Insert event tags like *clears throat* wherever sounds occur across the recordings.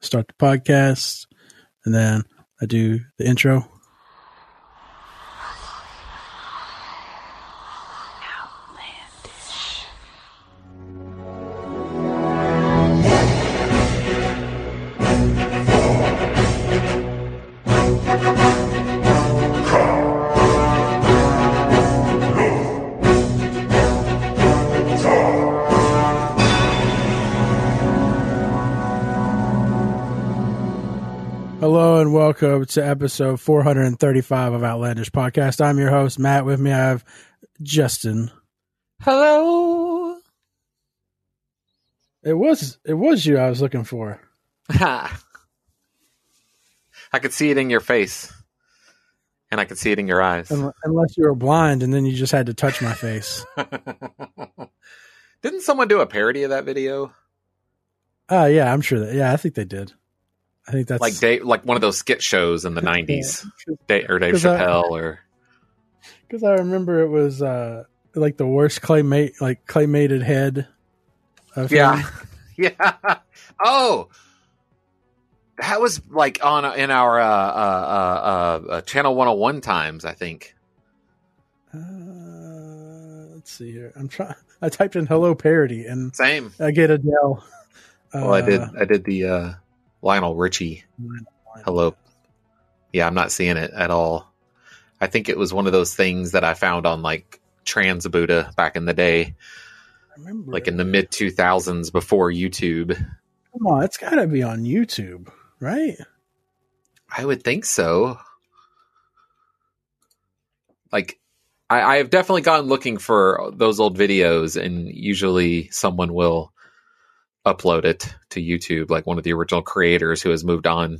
start the podcast, and then I do the intro. To episode 435 of Outlandish Podcast. I'm your host, Matt. With me, I have Justin. Hello. It was it was you I was looking for. Ha. I could see it in your face, and I could see it in your eyes. Unless you were blind and then you just had to touch my face. *laughs* Didn't someone do a parody of that video? Oh yeah, I'm sure that. Yeah, I think they did. I think that's Like Dave, like one of those skit shows in the '90s, Dave, or Dave 'Cause I- Chappelle, or because I remember it was uh like the worst claymate like claymated head. Of yeah, *laughs* yeah. Oh, that was like on in our uh, uh, uh, uh, channel 101 times, I think. Uh, let's see here. I'm trying. I typed in "hello parody" and Same. I get Adele. Well, I did. Uh, I did the Lionel Richie. Hello. Yeah, I'm not seeing it at all. I think it was one of those things that I found on like Transbuddha back in the day, I remember like in the mid 2000s before YouTube. Come on, it's got to be on YouTube, right? I would think so. Like, I, I have definitely gone looking for those old videos, and usually someone will upload it to YouTube, like one of the original creators who has moved on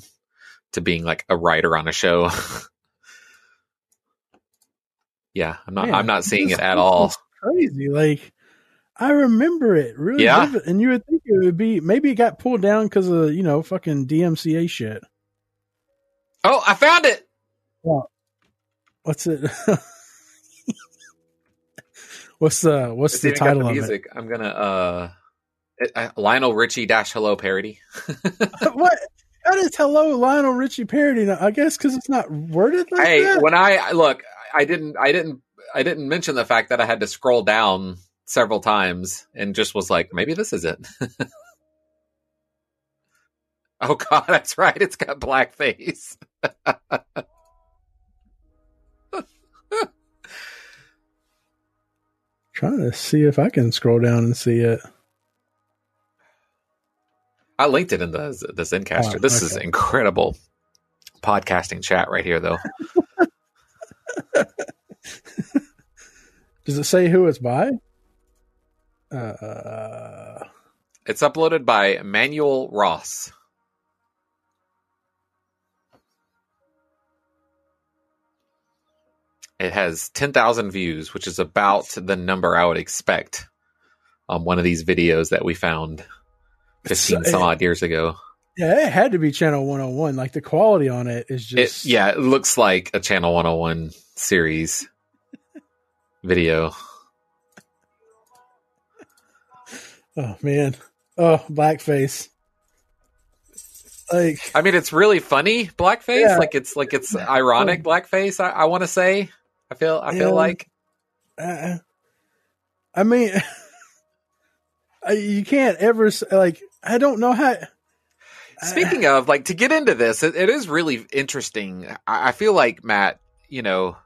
to being like a writer on a show. *laughs* yeah, I'm not. Man, I'm not seeing it at all. Crazy, like I remember it really Yeah. vivid, and you would think it would be maybe it got pulled down because of you know fucking DMCA shit. Oh, I found it. What's it? *laughs* what's the what's It's the title the of music. I'm gonna uh, it, uh, Lionel Richie dash hello parody. *laughs* what? That is hello Lionel Richie parody. Now, I guess because it's not worded like hey, that. when I look, I didn't, I didn't, I didn't mention the fact that I had to scroll down several times and just was like, maybe this is it. *laughs* oh God, that's right. It's got blackface. *laughs* Trying to see if I can scroll down and see it. I linked it in the the Zencastr. Oh, this is incredible podcasting chat right here, though. *laughs* Does it say who it's by? Uh, It's uploaded by Manuel Ross. It has 10,000 views, which is about the number I would expect on one of these videos that we found 15 So- some odd years ago. yeah, it had to be Channel 101. Like the quality on it is It, just yeah, it looks like a Channel 101 series *laughs* video. Oh man. Oh, blackface. Like I mean, it's really funny blackface. Yeah. Like it's like it's ironic blackface. I, I want to say. I feel. I feel Yeah. like. uh, I mean *laughs* you can't ever like I don't know how Speaking *sighs* of, like, to get into this, it, it is really interesting. I, I feel like Matt, you know,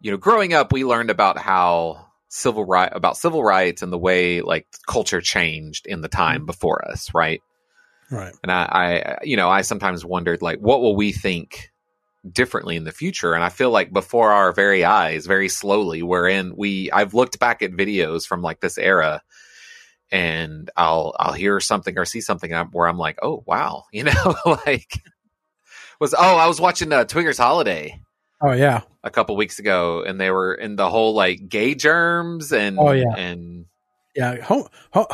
you know, growing up, we learned about how civil right about civil rights and the way like culture changed in the time mm-hmm. before us, right? Right. And I, I, you know, I sometimes wondered, like, what will we think differently in the future? And I feel like before our very eyes, very slowly, we're in. We, I've looked back at videos from like this era, and I'll, I'll hear something or see something where I'm like, oh wow, *laughs* you know, like was oh, I was watching uh, Twigger's Holiday Oh yeah. a couple weeks ago, and they were in the whole like gay germs and Oh, yeah. and Yeah, ho- ho-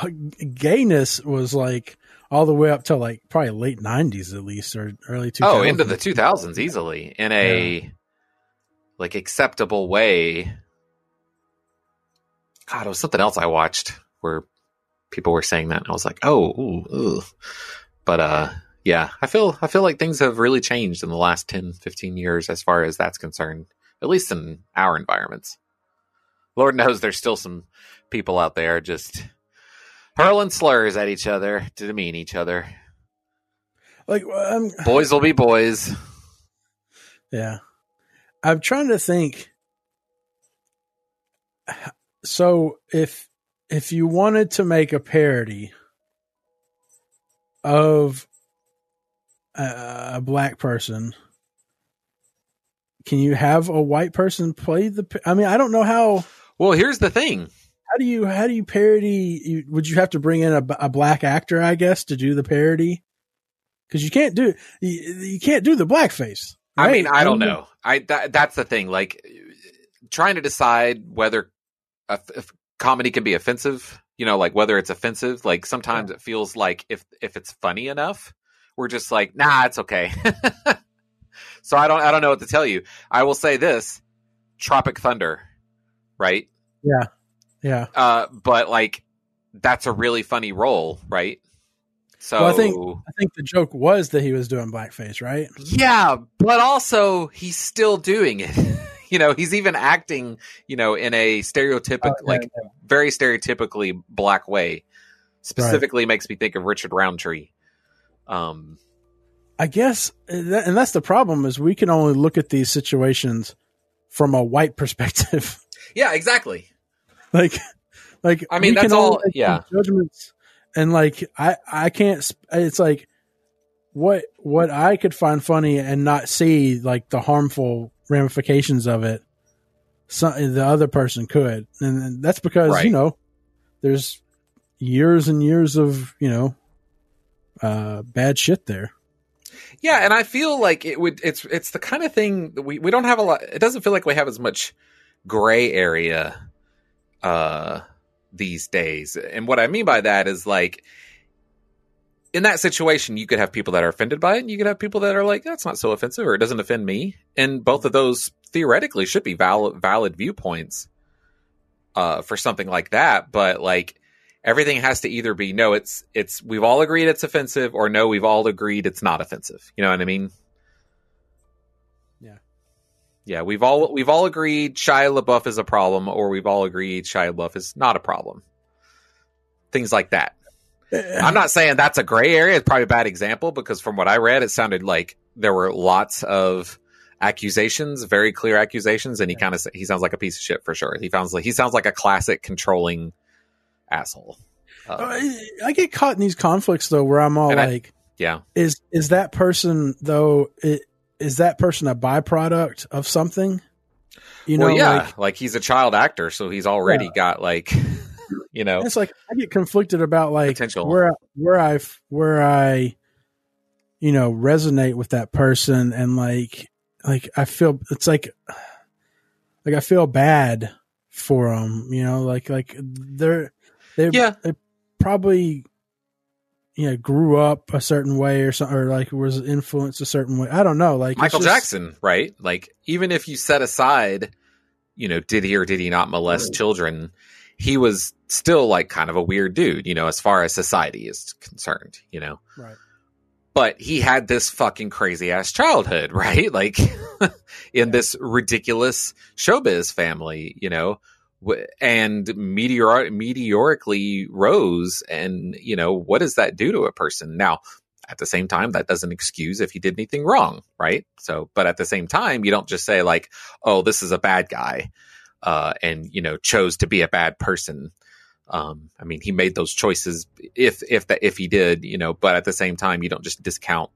gayness was like all the way up to like probably late '90s at least, or early 2000s. oh into the 2000s easily in a like acceptable way. God, it was something else I watched where people were saying that, and I was like, oh, ooh, but uh, yeah, I feel I feel like things have really changed in the last 10, 15 years as far as that's concerned. At least in our environments. Lord knows there's still some people out there just hurling slurs at each other to demean each other. Like, um, boys will be boys. Yeah, I'm trying to think. So if if you wanted to make a parody of a, a black person, can you have a white person play the? I mean, I don't know how. Well, here's the thing. How do you how do you parody? You, would you have to bring in a, a black actor, I guess, to do the parody? Because you can't do you, you can't do the blackface. Right? I mean, I don't know. I that, that's the thing. Like trying to decide whether a, comedy can be offensive. You know, like whether it's offensive. Like sometimes yeah. it feels like if if it's funny enough, we're just like, nah, it's okay. *laughs* so I don't I don't know what to tell you. I will say this: Tropic Thunder, right? Yeah, yeah. Uh, but like that's a really funny role, right? So well, I think I think the joke was that he was doing blackface, right? Yeah, but also he's still doing it. *laughs* *laughs* you know, he's even acting, you know, in a stereotypical, oh, like yeah. very stereotypically black way. Specifically, right. makes me think of Richard Roundtree. Um, I guess, and that's the problem is we can only look at these situations from a white perspective. *laughs* Yeah, exactly. Like, like I mean, that's all. Yeah, judgments, and like I, I can't. It's like what what I could find funny and not see like the harmful ramifications of it. Some the other person could, and that's because right. you know there's years and years of you know uh, bad shit there. Yeah, and I feel like it would. It's it's the kind of thing that we we don't have a lot. It doesn't feel like we have as much gray area uh, these days. And what I mean by that is like in that situation, you could have people that are offended by it, and you could have people that are like, "That's not so offensive," or "It doesn't offend me." And both of those theoretically should be valid valid viewpoints uh, for something like that. But like everything has to either be no, it's it's we've all agreed it's offensive, or no, we've all agreed it's not offensive. You know what I mean? Yeah. Yeah, we've all we've all agreed Shia LaBeouf is a problem, or we've all agreed Shia LaBeouf is not a problem. Things like that. I'm not saying that's a gray area. It's probably a bad example because from what I read, it sounded like there were lots of accusations, very clear accusations, and he kind of he sounds like a piece of shit for sure. He sounds like he sounds like a classic controlling asshole. Uh, I get caught in these conflicts though, where I'm all like, I, "Yeah, is is that person though? It, is that person a byproduct of something?" You know, well, yeah, like, like, he's a child actor, so he's already yeah. got like, you know, it's like I get conflicted about like potential where where I where I, you know, resonate with that person, and like like I feel it's like like I feel bad for them, you know, like like they're they yeah. they probably you know grew up a certain way or something or like was influenced a certain way. I don't know. Like Michael just, Jackson, right? Like even if you set aside, you know, did he or did he not molest right. children? He was still like kind of a weird dude, you know, as far as society is concerned, you know. Right. But he had this fucking crazy ass childhood, *laughs* right? Like *laughs* in this ridiculous showbiz family, you know, and meteor meteorically rose and you know what does that do to a person now at the same time that doesn't excuse if he did anything wrong right so but at the same time you don't just say like oh this is a bad guy uh, and you know chose to be a bad person um, i mean he made those choices if if that if he did you know but at the same time you don't just discount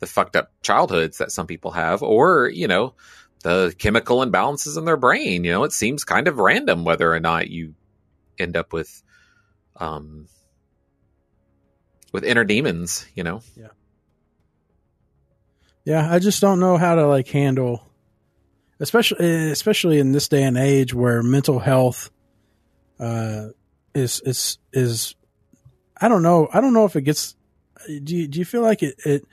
the fucked up childhoods that some people have or you know the chemical imbalances in their brain. You know, it seems kind of random whether or not you end up with um with inner demons, you know. Yeah. Yeah, I just don't know how to like handle especially especially in this day and age where mental health uh is is is I don't know. I don't know if it gets do you, do you feel like it it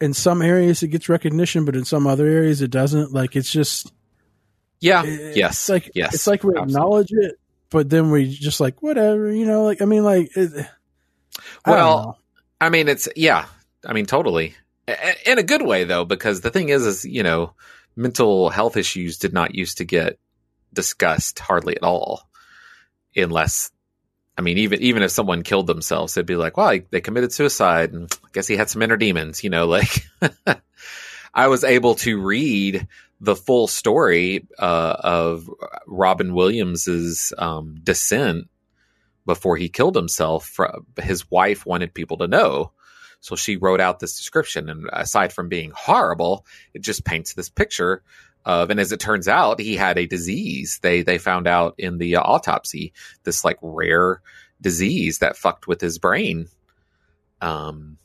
in some areas it gets recognition, but in some other areas it doesn't. Like it's just yeah, it, yes, it's like yes, it's like we absolutely. acknowledge it, but then we just like whatever, you know. Like I mean, like it, well, I mean, it's yeah. I mean, totally. In a good way though, because the thing is, is you know, mental health issues did not used to get discussed hardly at all, unless. I mean, even even if someone killed themselves, they'd be like, "Well, they committed suicide, and I guess he had some inner demons." You know, *laughs* like I was able to read the full story uh, of Robin Williams's um, descent before he killed himself. From his wife wanted people to know, so she wrote out this description. And aside from being horrible, it just paints this picture of. And as it turns out, he had a disease. They they found out in the autopsy this like rare disease that fucked with his brain. Um.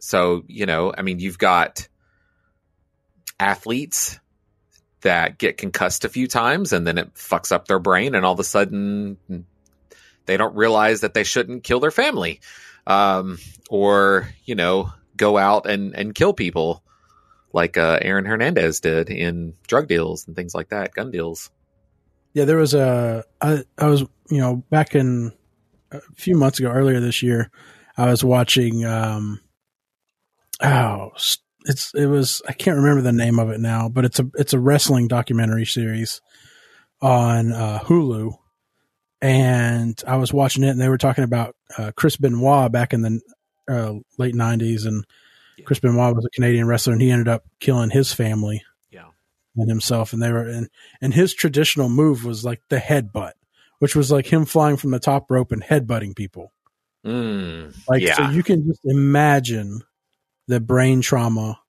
So you know, I mean, you've got athletes that get concussed a few times and then it fucks up their brain and all of a sudden they don't realize that they shouldn't kill their family um, or you know go out and, and kill people like uh, aaron hernandez did in drug deals and things like that gun deals. Yeah there was a I, I was you know back in a few months ago earlier this year i was watching um oh it's it was I can't remember the name of it now, but it's a it's a wrestling documentary series on uh, Hulu, and I was watching it, and they were talking about uh, Chris Benoit back in the uh, late '90s, and yeah. Chris Benoit was a Canadian wrestler, and he ended up killing his family, yeah, and himself, and they were and and his traditional move was like the headbutt, which was like him flying from the top rope and headbutting people. Mm, like yeah. so, you can just imagine the brain trauma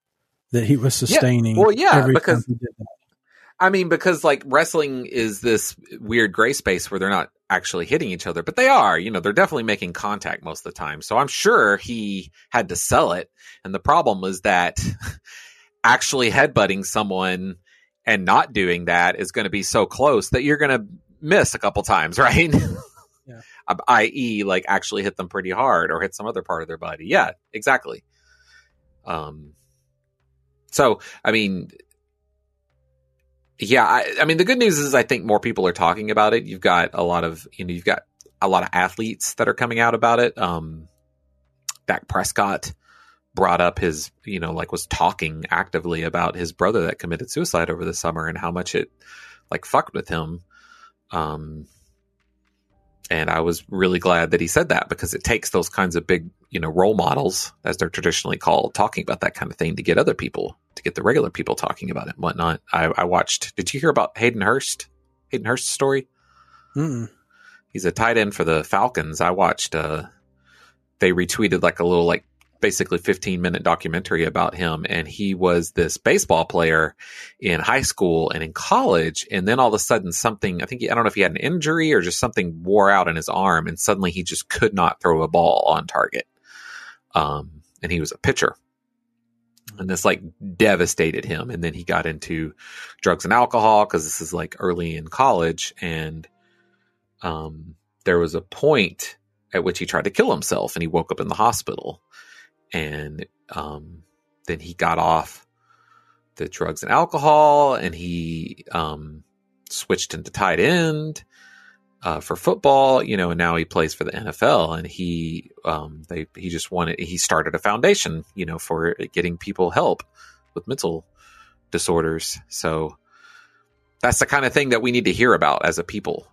that he was sustaining. Yeah. Well, yeah, because I mean, because like wrestling is this weird gray space where they're not actually hitting each other, but they are. You know, they're definitely making contact most of the time. So I'm sure he had to sell it, and the problem was that *laughs* actually headbutting someone and not doing that is going to be so close that you're going to miss a couple times, *laughs* right? Yeah. I.e., like actually hit them pretty hard or hit some other part of their body. Yeah, exactly. Um, so, I mean, yeah, I, I, mean, the good news is I think more people are talking about it. You've got a lot of, you know, you've got a lot of athletes that are coming out about it. Um, Dak Prescott brought up his, you know, like was talking actively about his brother that committed suicide over the summer and how much it like fucked with him. Um, and I was really glad that he said that because it takes those kinds of big, you know, role models, as they're traditionally called, talking about that kind of thing to get other people, to get the regular people talking about it and whatnot. I, I watched. Did you hear about Hayden Hurst? Hayden Hurst's story. Mm-mm. He's a tight end for the Falcons. I watched. Uh, they retweeted like a little like basically 15 minute documentary about him and he was this baseball player in high school and in college and then all of a sudden something i think he, i don't know if he had an injury or just something wore out in his arm and suddenly he just could not throw a ball on target um, and he was a pitcher. And this like devastated him. And then he got into drugs and alcohol because this is like early in college. And um, there was a point at which he tried to kill himself and he woke up in the hospital. And um, then he got off the drugs and alcohol and he um, switched into tight end uh, for football you know and now he plays for the NFL and he um, they he just wanted he started a foundation you know for getting people help with mental disorders. So that's the kind of thing that we need to hear about as a people.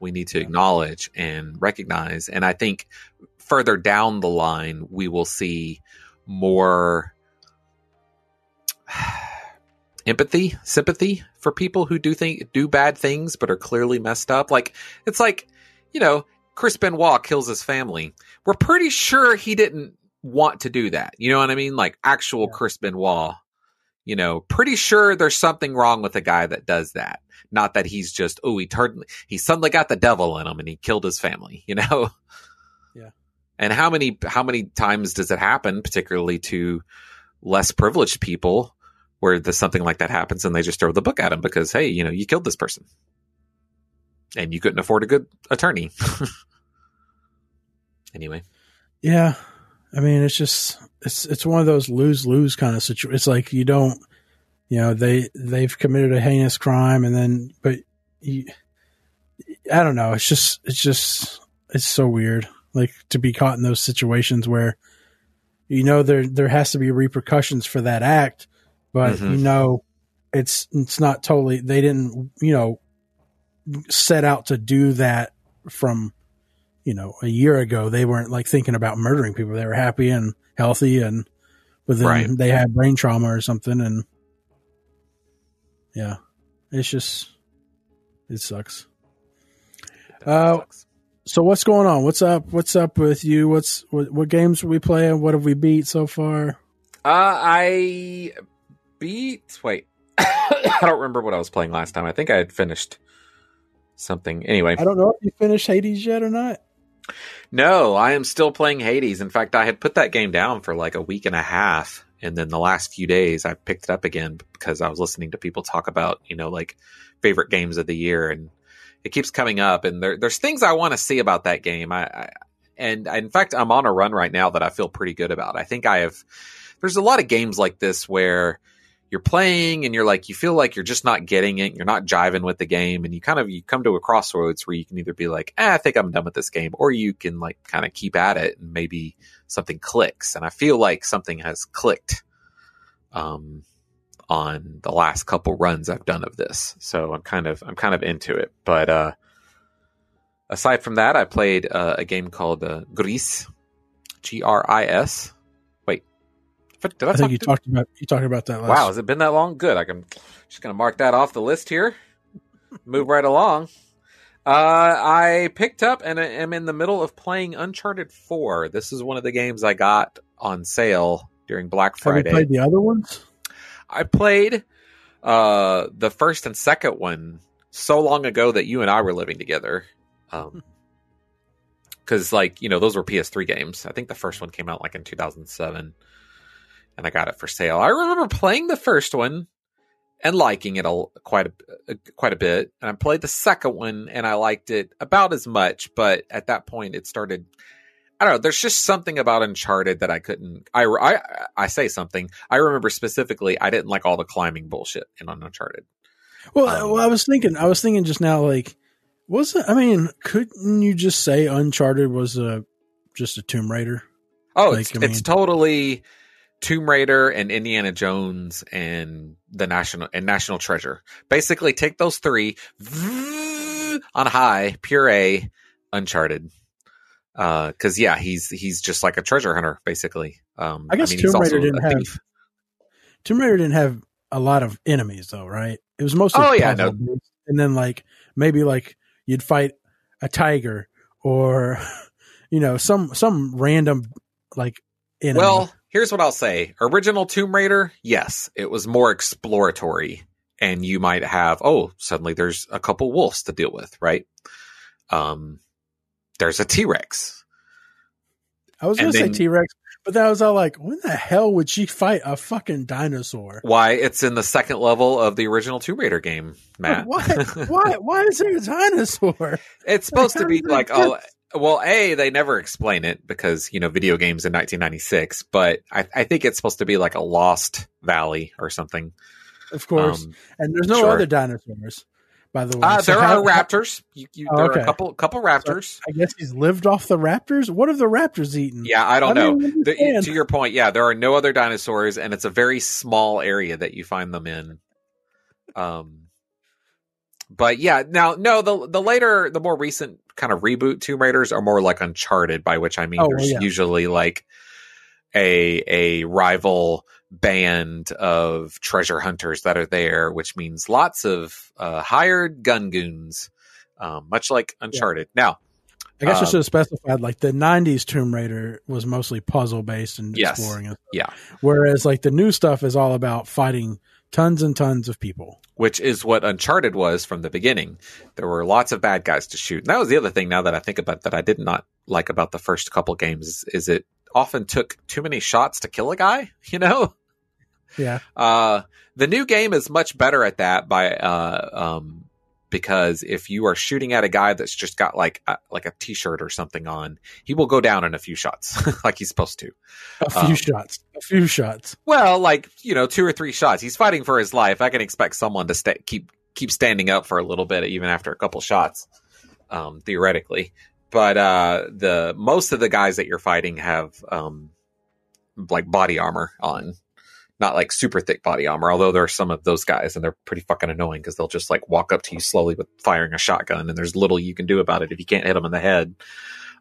We need to acknowledge and recognize. And i think further down the line, we will see more empathy, sympathy for people who do think do bad things but are clearly messed up. Like it's like, you know, Chris Benoit kills his family. We're pretty sure he didn't want to do that. You know what I mean? Like actual yeah. Chris Benoit. You know, pretty sure there's something wrong with a guy that does that. Not that he's just, oh, he turned, he suddenly got the devil in him and he killed his family. *laughs* You know? Yeah. And how many how many times does it happen, particularly to less privileged people, where the, something like that happens and they just throw the book at him because hey, you know, you killed this person, and you couldn't afford a good attorney. *laughs* anyway, yeah, I mean, it's just it's it's one of those lose lose kind of situation. It's like you don't, you know, they they've committed a heinous crime, and then but you, I don't know. It's just it's just it's so weird like to be caught in those situations where you know there there has to be repercussions for that act, but Mhm. you know it's it's not totally they didn't you know set out to do that from you know a year ago. They weren't like thinking about murdering people. They were happy and healthy and but then Right. they had brain trauma or something and yeah, it's just it sucks. Uh, Sucks. So what's going on? What's up? What's up with you? What's what, what games are we playing? What have we beat so far? Uh, I beat. Wait, *coughs* I don't remember what I was playing last time. I think I had finished something. Anyway, I don't know if you finished Hades yet or not. no, I am still playing Hades. In fact, I had put that game down for like a week and a half, and then the last few days I picked it up again because I was listening to people talk about you know like favorite games of the year, and it keeps coming up. And there, there's things I want to see about that game. I, I and in fact, I'm on a run right now that I feel pretty good about. I think I have. There's a lot of games like this where you're playing and you're like you feel like you're just not getting it you're not jiving with the game and you kind of you come to a crossroads where you can either be like eh, i think i'm done with this game or you can like kind of keep at it and maybe something clicks. And i feel like something has clicked um on the last couple runs i've done of this. So i'm kind of i'm kind of into it. But uh aside from that i played uh, a game called uh, gris g-r-i-s did i, I think you to- talked about you talked about that last. Wow, has it been that long? Good. I can just gonna mark that off the list here. Move right along. Uh, I picked up and I am in the middle of playing Uncharted Four. This is one of the games I got on sale during Black Have you Friday. played the other ones? I played uh, the first and second one so long ago that you and I were living together. Um, because like you know those were PS3 games. I think the first one came out like in 2007, and I got it for sale. I remember playing the first one and liking it a, quite a uh, quite a bit, and I played the second one and I liked it about as much. But at that point, it started. I don't know. There's just something about Uncharted that I couldn't. I, I I say something. I remember specifically. I didn't like all the climbing bullshit in Uncharted. Well, Um, well, I was thinking. I was thinking just now. Like, was it? I mean, couldn't you just say Uncharted was a just a Tomb Raider? Oh, Like, it's, I mean- it's totally Tomb Raider and Indiana Jones and the National and National Treasure. Basically, take those three on high, pure A, Uncharted. Because yeah, he's he's just like a treasure hunter, basically. Um, I guess he's Tomb also Raider didn't a have- thief. Tomb Raider didn't have a lot of enemies, though, right? It was mostly Oh, yeah, based. and then like maybe like you'd fight a tiger or *laughs* you know some some random like enemy. Well, here's what I'll say. Original Tomb Raider, yes, it was more exploratory. And you might have, oh, suddenly there's a couple wolves to deal with, right? Um, there's a T Rex. I was gonna say T Rex, but then I was all like, when the hell would she fight a fucking dinosaur? Why it's in the second level of the original Tomb Raider game, Matt. Why? Why? Why is there a dinosaur? *laughs* it's supposed to be like, oh, well, a they never explain it because you know video games in 1996, but I, I think it's supposed to be like a lost valley or something. Of course, Um, and there's no sure. other dinosaurs, by the way. uh, So there how- are raptors. You, you, Oh, there are a couple couple raptors. I guess he's lived off the raptors. What have the raptors eaten? Yeah, I don't I know. The- to your point, yeah, there are no other dinosaurs, and it's a very small area that you find them in. Um, but yeah, now no, the the later, the more recent kind of reboot Tomb Raiders are more like Uncharted, by which I mean Oh, there's yeah. usually like a a rival band of treasure hunters that are there, which means lots of uh, hired gun goons, um, much like Uncharted. Now, I guess I Um, should have specified like the '90s Tomb Raider was mostly puzzle based and Yes. exploring. Yeah. Whereas like the new stuff is all about fighting tons and tons of people. which is what Uncharted was from the beginning. There were lots of bad guys to shoot. And that was the other thing now that I think about that I did not like about the first couple games is, it often took too many shots to kill a guy, *laughs* you know? Yeah. Uh, the new game is much better at that by, uh, um, because if you are shooting at a guy that's just got like a, like a t-shirt or something on, he will go down in a few shots *laughs* like he's supposed to. A few Um, shots. A few shots. Well, like you know, two or three shots. He's fighting for his life. I can expect someone to sta keep keep standing up for a little bit, even after a couple shots, um, theoretically. But uh, the most of the guys that you're fighting have um, like body armor on, not like super thick body armor. Although there are some of those guys, and they're pretty fucking annoying because they'll just like walk up to you slowly with firing a shotgun, and there's little you can do about it if you can't hit them in the head.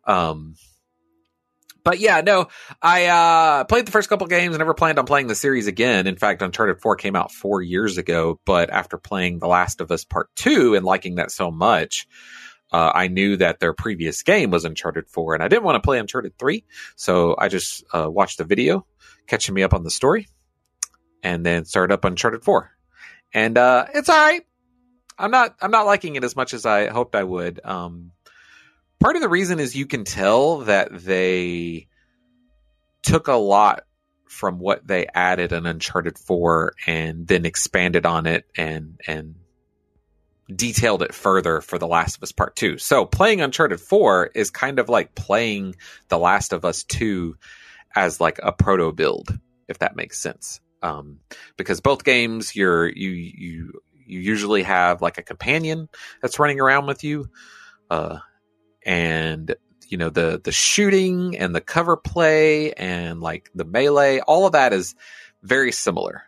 Um, but yeah, no, I uh, played the first couple games. Never planned on playing the series again. In fact, Uncharted Four came out four years ago. But after playing The Last of Us Part Two and liking that so much, uh, I knew that their previous game was Uncharted Four, and I didn't want to play Uncharted Three, so I just uh, watched the video, catching me up on the story, and then started up Uncharted Four, and uh, it's all right. I'm not I'm not liking it as much as I hoped I would. Um, part of the reason is you can tell that they took a lot from what they added in Uncharted 4 and then expanded on it and and detailed it further for The Last of Us Part 2. So playing Uncharted 4 is kind of like playing The Last of Us 2 as like a proto build, if that makes sense. Um, because both games you're you you you usually have like a companion that's running around with you. Uh, and you know the the shooting and the cover play and like the melee all of that is very similar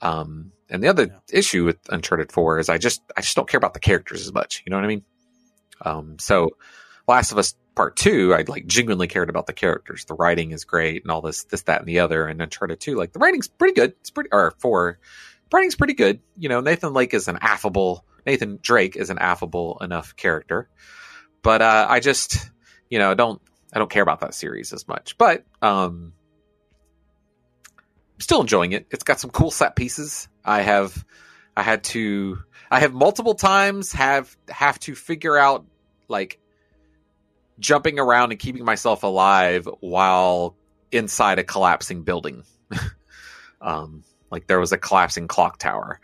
um and the other yeah. issue with uncharted 4 is i just i just don't care about the characters as much you know what i mean um so last of us part 2 i like genuinely cared about the characters the writing is great and all this this that and the other and uncharted 2 like the writing's pretty good it's pretty or 4 writing's pretty good you know nathan lake is an affable nathan drake is an affable enough character but uh, I just, you know, don't I don't care about that series as much. But um, still enjoying it. It's got some cool set pieces. I have I had to I have multiple times have have to figure out like jumping around and keeping myself alive while inside a collapsing building. *laughs* um, like there was a collapsing clock tower,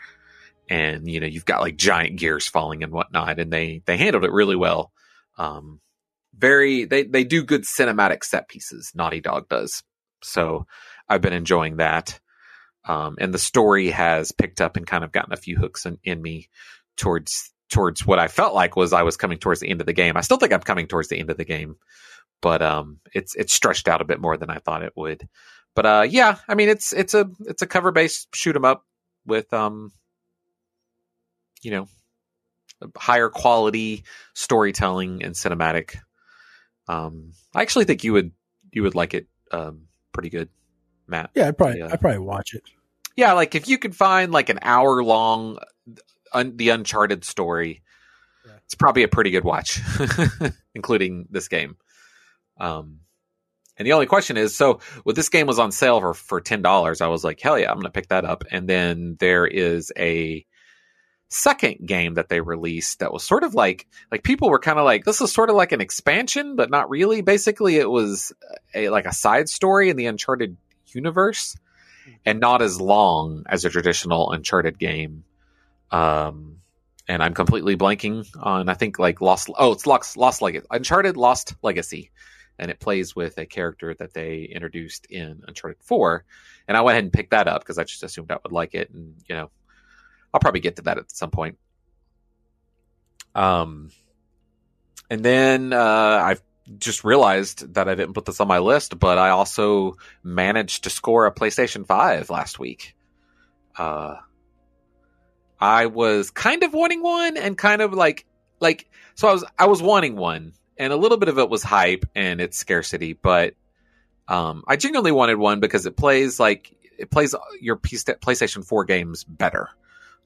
and you know you've got like giant gears falling and whatnot, and they they handled it really well. Um, very they they do good cinematic set pieces. Naughty Dog does. So I've been enjoying that. Um, and the story has picked up and kind of gotten a few hooks in, in me towards towards what I felt like was I was coming towards the end of the game. I still think I'm coming towards the end of the game, but um, it's it's stretched out a bit more than I thought it would. But uh, yeah, I mean it's it's a it's a cover based shoot 'em up with um, you know, higher quality storytelling and cinematic. Um, I actually think you would you would like it um, pretty good, Matt. Yeah, I'd probably yeah. I'd probably watch it. Yeah, like if you could find like an hour long un- the Uncharted story, yeah. it's probably a pretty good watch, *laughs* including this game. Um, and the only question is, so when this game was on sale for for ten dollars, I was like, hell yeah, I'm gonna pick that up. And then there is a second game that they released that was sort of like like people were kind of like this is sort of like an expansion but not really basically it was a like a side story in the uncharted universe and not as long as a traditional uncharted game um and i'm completely blanking on i think like lost oh it's lost lost legacy uncharted lost legacy and it plays with a character that they introduced in uncharted 4 and i went ahead and picked that up because i just assumed i would like it and you know I'll probably get to that at some point. Um, and then uh, I've just realized that I didn't put this on my list, but I also managed to score a PlayStation 5 last week. Uh, I was kind of wanting one and kind of like like so I was I was wanting one and a little bit of it was hype and its scarcity, but um, I genuinely wanted one because it plays like it plays your PlayStation 4 games better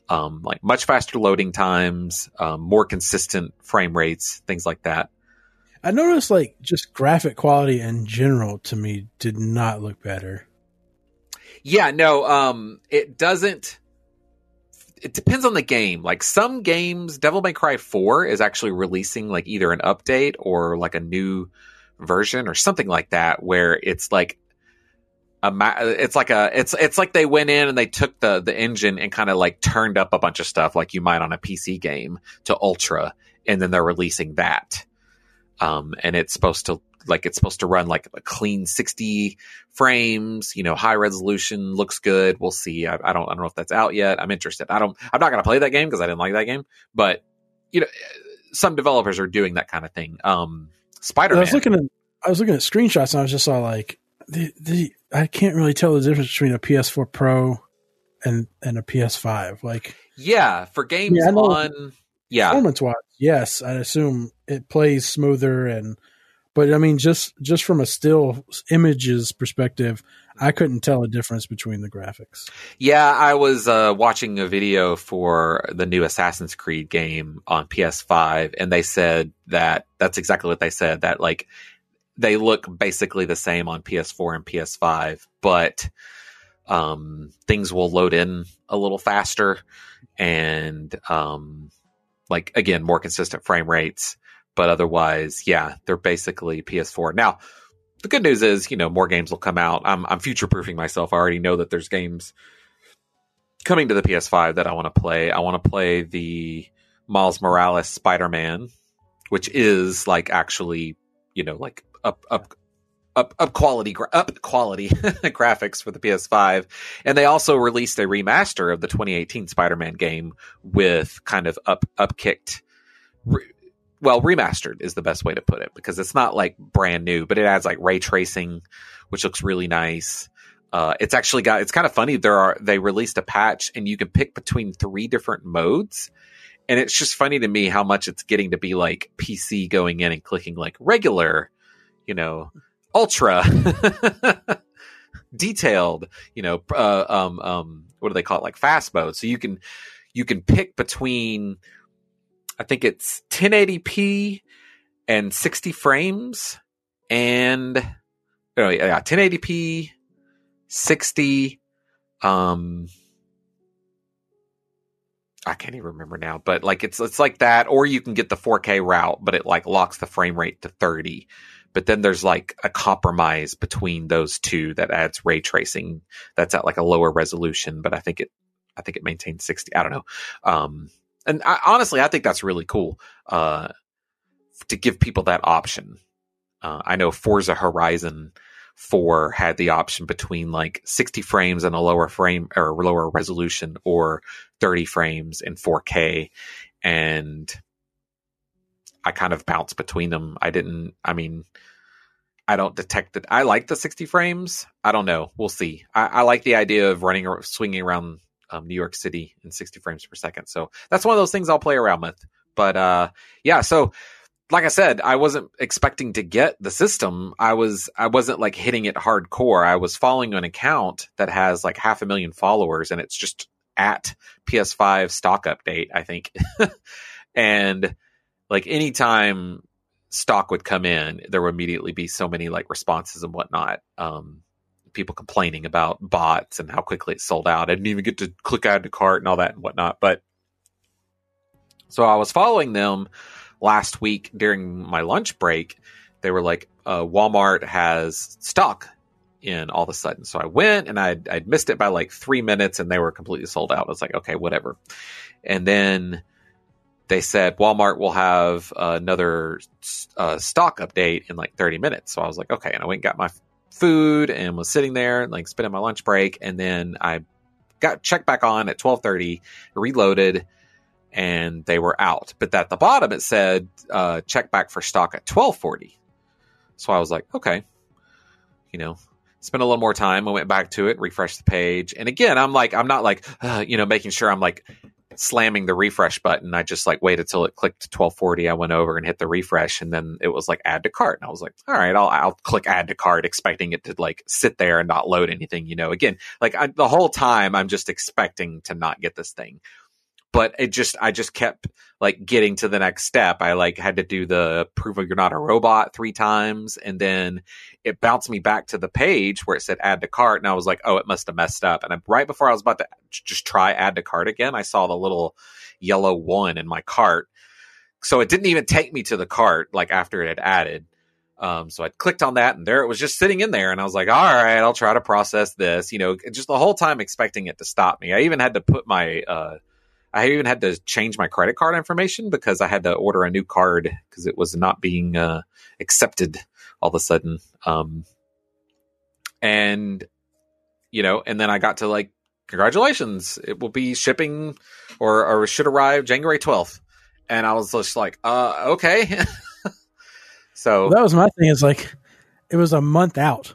um, like much faster loading times, um, more consistent frame rates, things like that. I noticed like just graphic quality in general to me did not look better. Yeah, no, um, it doesn't. It depends on the game. Like some games, Devil May Cry 4 is actually releasing like either an update or like a new version or something like that where it's like a ma- it's like a it's it's like they went in and they took the the engine and kind of like turned up a bunch of stuff like you might on a PC game to ultra and then they're releasing that um and it's supposed to like it's supposed to run like a clean 60 frames you know high resolution looks good. We'll see. I, I don't I don't know if that's out yet. I'm interested. I don't I'm not going to play that game because I didn't like that game but you know some developers are doing that kind of thing. Um Spider-Man. I was looking at I was looking at screenshots and I was just all like the, the I can't really tell the difference between a PS4 Pro and and a PS5. Like, yeah, for games Yeah, on, yeah, performance wise, yes, I assume it plays smoother and. But I mean, just just from a still images perspective, I couldn't tell a difference between the graphics. Yeah, I was uh, watching a video for the new Assassin's Creed game on PS5, and they said that that's exactly what they said. That like they look basically the same on PS4 and PS5, but um, things will load in a little faster, and um, like again, more consistent frame rates. But otherwise, yeah, they're basically PS4 now the good news is, you know, more games will come out. I'm I'm future proofing myself. I already know that there's games coming to the PS5 that I want to play. I want to play the Miles Morales Spider Man, which is like actually, you know, like up up up up quality up quality *laughs* graphics for the PS5. And they also released a remaster of the 2018 Spider Man game with kind of up upkicked. Re- well, remastered is the best way to put it because it's not like brand new, but it adds like ray tracing, which looks really nice. Uh, it's actually got. It's kind of funny. There are they released a patch and you can pick between three different modes, and it's just funny to me how much it's getting to be like PC going in and clicking like regular, you know, ultra, *laughs* detailed, you know, uh, um, um, what do they call it? Like fast mode. So you can you can pick between I think it's 1080p and 60 frames and oh yeah, 1080p 60 um I can't even remember now, but like it's it's like that or you can get the 4K route, but it like locks the frame rate to 30. But then there's like a compromise between those two that adds ray tracing that's at like a lower resolution, but I think it I think it maintains 60. I don't know. Um and I, honestly, I think that's really cool uh, to give people that option. Uh, I know Forza Horizon 4 had the option between like 60 frames and a lower frame or lower resolution or 30 frames in 4K. And I kind of bounced between them. I didn't, I mean, I don't detect that. I like the 60 frames. I don't know. We'll see. I, I like the idea of running or swinging around um, New York City in 60 frames per second. So that's one of those things I'll play around with. But uh, yeah, so like I said, I wasn't expecting to get the system. I was I wasn't like hitting it hardcore. I was following an account that has like half a million followers, and it's just at PS5 stock update, I think. *laughs* and like anytime stock would come in, there would immediately be so many like responses and whatnot. Um, people complaining about bots and how quickly it sold out. I didn't even get to click add to cart and all that and whatnot. But so I was following them last week during my lunch break. They were like, uh, Walmart has stock in all of a sudden. So I went and I'd, I'd missed it by like three minutes and they were completely sold out. I was like, okay, whatever. And then they said Walmart will have another uh, stock update in like 30 minutes. So I was like, okay. And I went and got my food and was sitting there like spending my lunch break. And then I got checked back on at 12:30 reloaded and they were out. But at the bottom it said uh, check back for stock at 12:40 so I was like okay you know spent a little more time. I went back to it refreshed the page. And again I'm like I'm not like uh, *sighs* you know making sure I'm like slamming the refresh button. I just like waited till it clicked 1240. I went over and hit the refresh and then it was like add to cart. And I was like, all right, I'll, I'll click add to cart expecting it to like sit there and not load anything, you know, again, like I, the whole time I'm just expecting to not get this thing. But it just, I just kept like getting to the next step. I like had to do the prove you're not a robot three times. And then it bounced me back to the page where it said add to cart. And I was like, oh, it must have messed up. And I, right before I was about to just try add to cart again, I saw the little yellow one in my cart. So it didn't even take me to the cart like after it had added. Um, so I clicked on that and there it was just sitting in there. And I was like, all right, I'll try to process this, you know, just the whole time expecting it to stop me. I even had to put my, uh, I even had to change my credit card information because I had to order a new card because it was not being uh, accepted all of a sudden. Um, and you know, and then I got to like, congratulations, it will be shipping or or should arrive January twelfth. And I was just like, uh, okay. *laughs* so That was my thing. Is like it was a month out.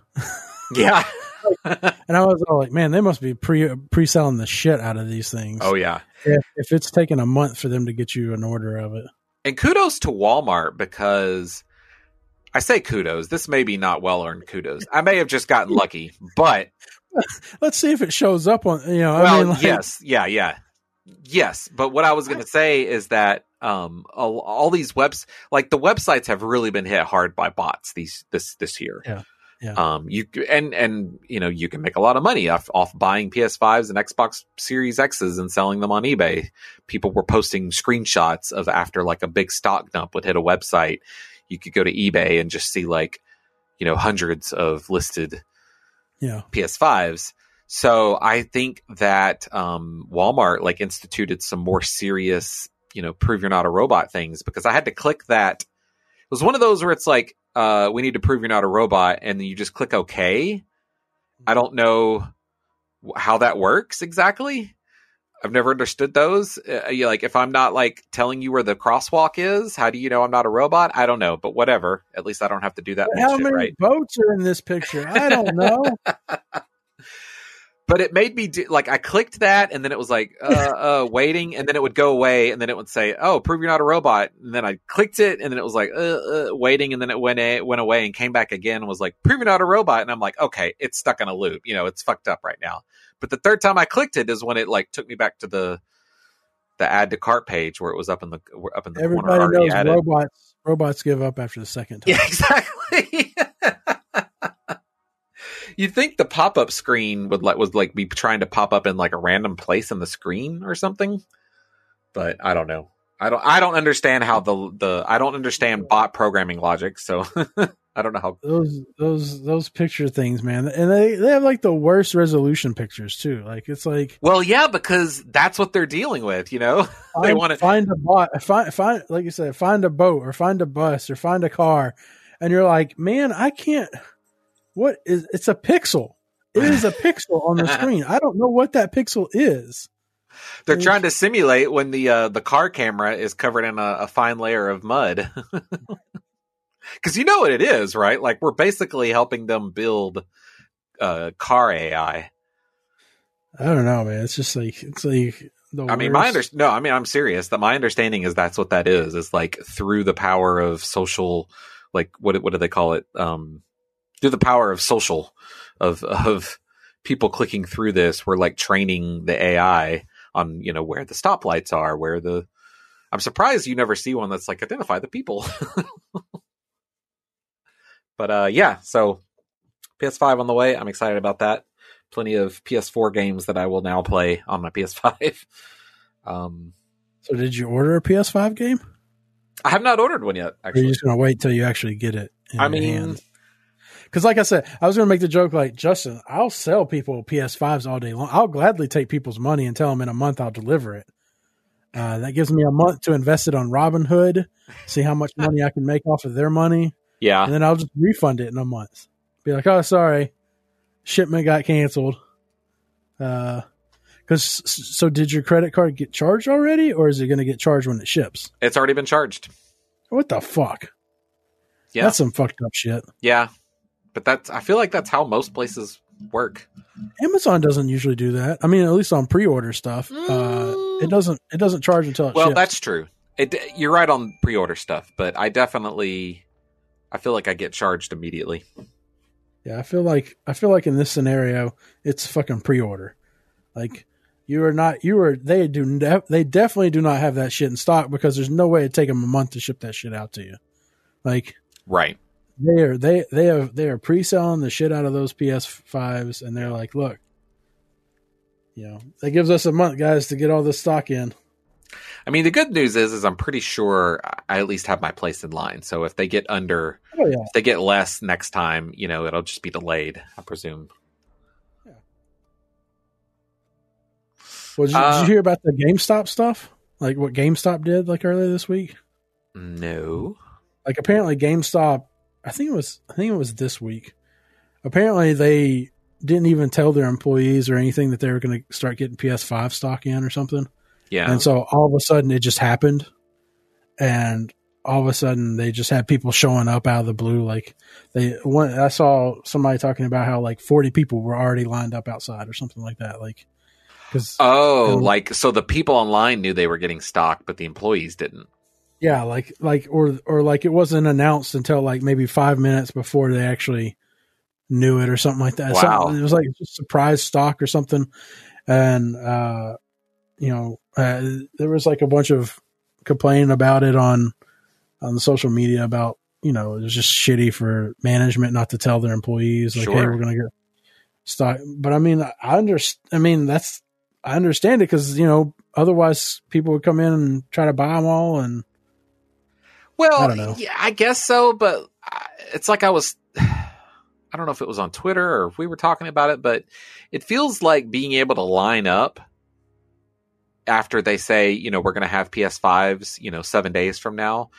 Yeah. *laughs* *laughs* and I was all like, man, they must be pre pre selling the shit out of these things. oh yeah. if, if it's taking a month for them to get you an order of it. And kudos to Walmart because I say kudos. This may be not well earned kudos. I may have just gotten *laughs* lucky, but Let's see if it shows up on you know. well, I mean, like, yes, yeah, yeah, yes. But what I was going to say is that um, all, all these webs, like the websites, have really been hit hard by bots these this this year. Yeah, yeah. Um, you and and you know you can make a lot of money off off buying PS5s and Xbox Series X's and selling them on eBay. People were posting screenshots of after like a big stock dump would hit a website. You could go to eBay and just see like you know hundreds of listed yeah, PS5s. So I think that um, Walmart like instituted some more serious, you know, prove you're not a robot things because I had to click that. It was one of those where it's like, uh, we need to prove you're not a robot, and then you just click OK. I don't know how that works exactly. I've never understood those. Uh, you like if I'm not like telling you where the crosswalk is, how do you know I'm not a robot? I don't know, but whatever. At least I don't have to do that how many right? boats are in this picture? I don't know. *laughs* but it made me do like I clicked that and then it was like uh, uh *laughs* waiting and then it would go away and then it would say oh prove you're not a robot and then I clicked it and then it was like uh, uh waiting and then it went a- went away and came back again and was like prove you're not a robot and I'm like okay it's stuck in a loop you know it's fucked up right now but the third time I clicked it is when it like took me back to the the add to cart page where it was up in the up in the corner Everybody knows added. robots. Robots give up after the second time. Yeah, *laughs* exactly. *laughs* You'd think the pop up screen would like was like be trying to pop up in like a random place in the screen or something, but I don't know. I don't. I don't understand how the the I don't understand bot programming logic, so *laughs* I don't know how. Those those those picture things, man, and they they have like the worst resolution pictures too. Like it's like Well, yeah, because that's what they're dealing with. You know, *laughs* they want to. find a bot, find find like you said, find a boat or find a bus or find a car, and you're like, man, I can't. What is? It's a pixel. It is a pixel on the *laughs* screen. I don't know what that pixel is. They're trying to simulate when the uh, the car camera is covered in a, a fine layer of mud. *laughs* Because you know what it is, right? Like we're basically helping them build uh, car AI. I don't know, man. It's just like it's like. The I mean, my worst. under- no, I mean, I'm serious. That my understanding is that's what that is. Is like through the power of social, like what what do they call it? Um, through the power of social, of of people clicking through this, we're like training the AI on you know where the stoplights are, where the. I'm surprised you never see one that's like identify the people. *laughs* but uh, yeah, so PS5 on the way. I'm excited about that. Plenty of PS4 games that I will now play on my PS5. *laughs* Um, So, did you order a PS5 game? I have not ordered one yet. Or are you Actually, just gonna wait till you actually get it? I mean, hands? Because, like I said, I was going to make the joke like, Justin, I'll sell people PS5s all day long. I'll gladly take people's money and tell them in a month I'll deliver it. Uh, that gives me a month to invest it on Robinhood, see how much money I can make off of their money, yeah, and then I'll just refund it in a month. Be like, oh, sorry, shipment got canceled. Uh, because so did your credit card get charged already, or is it going to get charged when it ships? it's already been charged. What the fuck? Yeah, That's some fucked up shit. yeah, but that's. I feel like that's how most places work. Amazon doesn't usually do that. I mean, at least on pre-order stuff, uh, it doesn't. It doesn't charge until it Well, ships. that's true. It, you're right on pre-order stuff, but I definitely, I feel like I get charged immediately. yeah. I feel like I feel like in this scenario, it's fucking pre-order. Like you are not. You are. They do. ne- They definitely do not have that shit in stock because there's no way it'd take them a month to ship that shit out to you. Like Right. They are. They they have. They are pre-selling the shit out of those PS5s, and they're like, look. You know, that gives us a month, guys, to get all this stock in. I mean, the good news is, is I'm pretty sure I at least have my place in line. So if they get under, Oh yeah, if they get less next time, you know, it'll just be delayed. I presume. Yeah. Well, did, you, Uh, did you hear about the GameStop stuff? Like what GameStop did like earlier this week? No. Like apparently GameStop, I think it was, I think it was this week. Apparently they didn't even tell their employees or anything that they were going to start getting PS5 stock in or something. Yeah. And so all of a sudden it just happened, and all of a sudden they just had people showing up out of the blue. Like they, one, I saw somebody talking about how like 40 people were already lined up outside or something like that. Like, cause, oh, like, so the people online knew they were getting stock, but the employees didn't. Yeah. Like, like, or, or like it wasn't announced until like maybe five minutes before they actually knew it or something like that. Wow. it was like just surprise stock or something. And, uh, you know, uh, there was like a bunch of complaining about it on, on the social media about you know it was just shitty for management not to tell their employees like sure. hey we're gonna get stock but i mean i understand i mean that's i understand it because you know otherwise people would come in and try to buy them all and well I, don't know. yeah i guess so but it's like i was *sighs* i don't know if it was on twitter or if we were talking about it but it feels like being able to line up after they say you know we're going to have ps5s you know seven days from now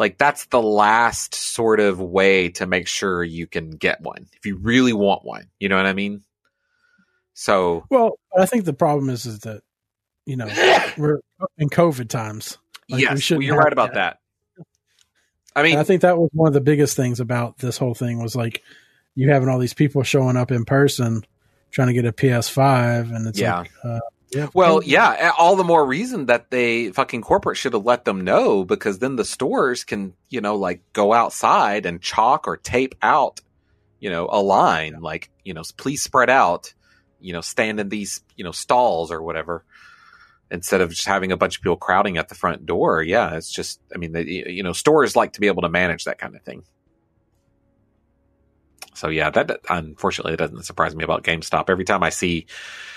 like that's the last sort of way to make sure you can get one if you really want one. You know what I mean? So well, I think the problem is is that you know *laughs* we're in COVID times. Like, yes, well, you're right about that. I mean, and I think that was one of the biggest things about this whole thing was like you having all these people showing up in person trying to get a PS5, and it's yeah. like, uh, yeah. Well, yeah, all the more reason that they fucking corporate should have let them know because then the stores can, you know, like go outside and chalk or tape out, you know, a line like, you know, please spread out, you know, stand in these, you know, stalls or whatever instead of just having a bunch of people crowding at the front door. Yeah, it's just, I mean, the, you know, stores like to be able to manage that kind of thing. So yeah, that unfortunately it doesn't surprise me about GameStop. Every time I see,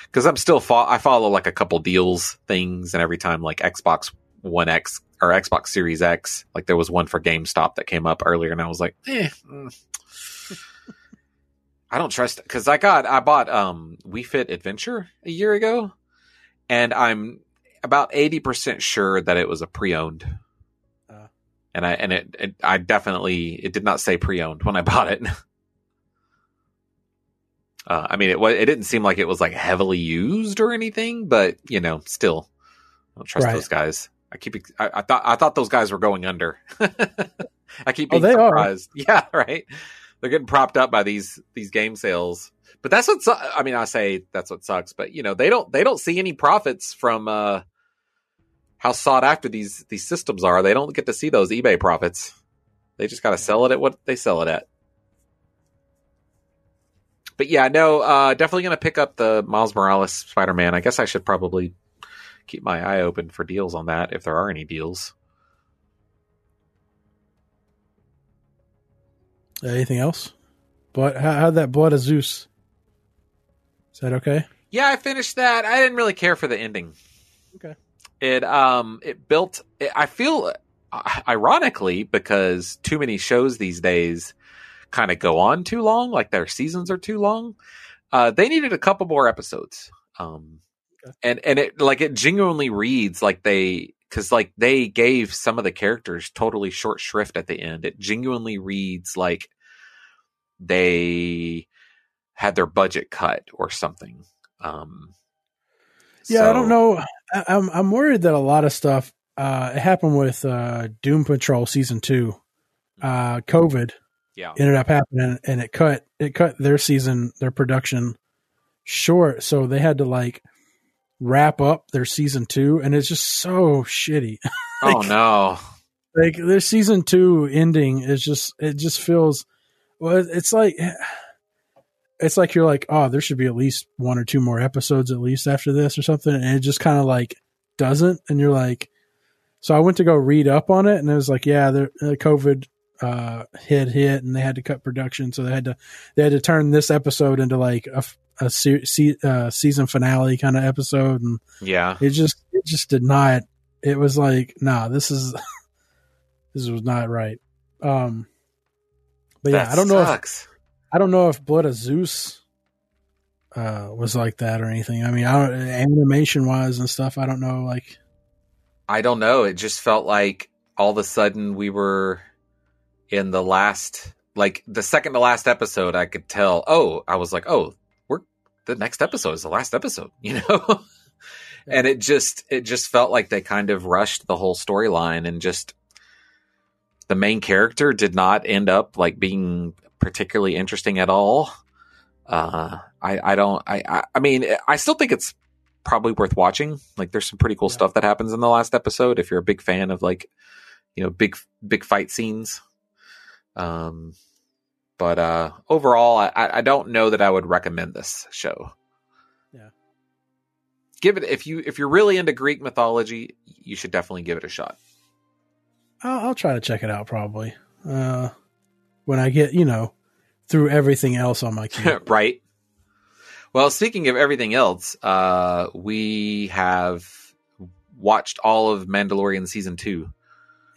because I'm still fo- I follow like a couple deals things, and every time like Xbox One X or Xbox Series X, like there was one for GameStop that came up earlier, and I was like, eh. Mm. *laughs* I don't trust because I got I bought um Wii Fit Adventure a year ago, and I'm about eighty percent sure that it was a pre-owned. Uh, and I and it, it I definitely it did not say pre-owned when I bought it. *laughs* Uh, I mean, it it didn't seem like it was like heavily used or anything, but you know, still, I don't trust right. those guys. I keep, I, I, thought, I thought those guys were going under. *laughs* I keep oh, being oh, surprised. Are. *laughs* Yeah, right. They're getting propped up by these these game sales, but that's what I mean. I say that's what sucks, but you know, they don't they don't see any profits from uh, how sought after these these systems are. They don't get to see those eBay profits. They just got to sell it at what they sell it at but yeah, no, uh, definitely going to pick up the Miles Morales Spider Man. I guess I should probably keep my eye open for deals on that if there are any deals. Anything else? But how how'd that Blood of Zeus? Is that okay? Yeah, I finished that. I didn't really care for the ending. Okay. It um it built. It, I feel uh, ironically because too many shows these days kind of go on too long, like their seasons are too long. Uh, they needed a couple more episodes. Um, okay. and and it like it genuinely reads like they because like they gave some of the characters totally short shrift at the end. It genuinely reads like they had their budget cut or something. Um, yeah, so. I don't know. I, I'm I'm worried that a lot of stuff. Uh, it happened with uh, Doom Patrol season two. Uh, COVID yeah ended up happening and it cut it cut their season their production short so they had to like wrap up their season two and it's just so shitty *laughs* like, oh no like their season two ending is just it just feels well it's like it's like you're like oh there should be at least one or two more episodes at least after this or something and it just kind of like doesn't and you're like so i went to go read up on it and it was like yeah the uh, covid uh, hit hit and they had to cut production, so they had to they had to turn this episode into like a, a se- se- uh, season finale kind of episode, and yeah, it just it just did not. It was like, nah, this is *laughs* this was not right. Um, but that yeah, I don't sucks. know if I don't know if Blood of Zeus uh, was like that or anything. I mean, I don't animation wise and stuff. I don't know. Like, I don't know. It just felt like all of a sudden we were in the last like the second to last episode i could tell oh i was like oh we're the next episode is the last episode *laughs* you know and it just it just felt like they kind of rushed the whole storyline and just the main character did not end up like being particularly interesting at all. Uh, I I don't I, I I mean I still think it's probably worth watching. Like there's some pretty cool Yeah. stuff that happens in the last episode if you're a big fan of like you know big big fight scenes. Um, but uh, overall, I, I I don't know that I would recommend this show. Yeah. Give it if you if you're really into Greek mythology, you should definitely give it a shot. I'll, I'll try to check it out probably uh, when I get you know through everything else on my *laughs* queue. right. Well, speaking of everything else, uh, we have watched all of Mandalorian season two.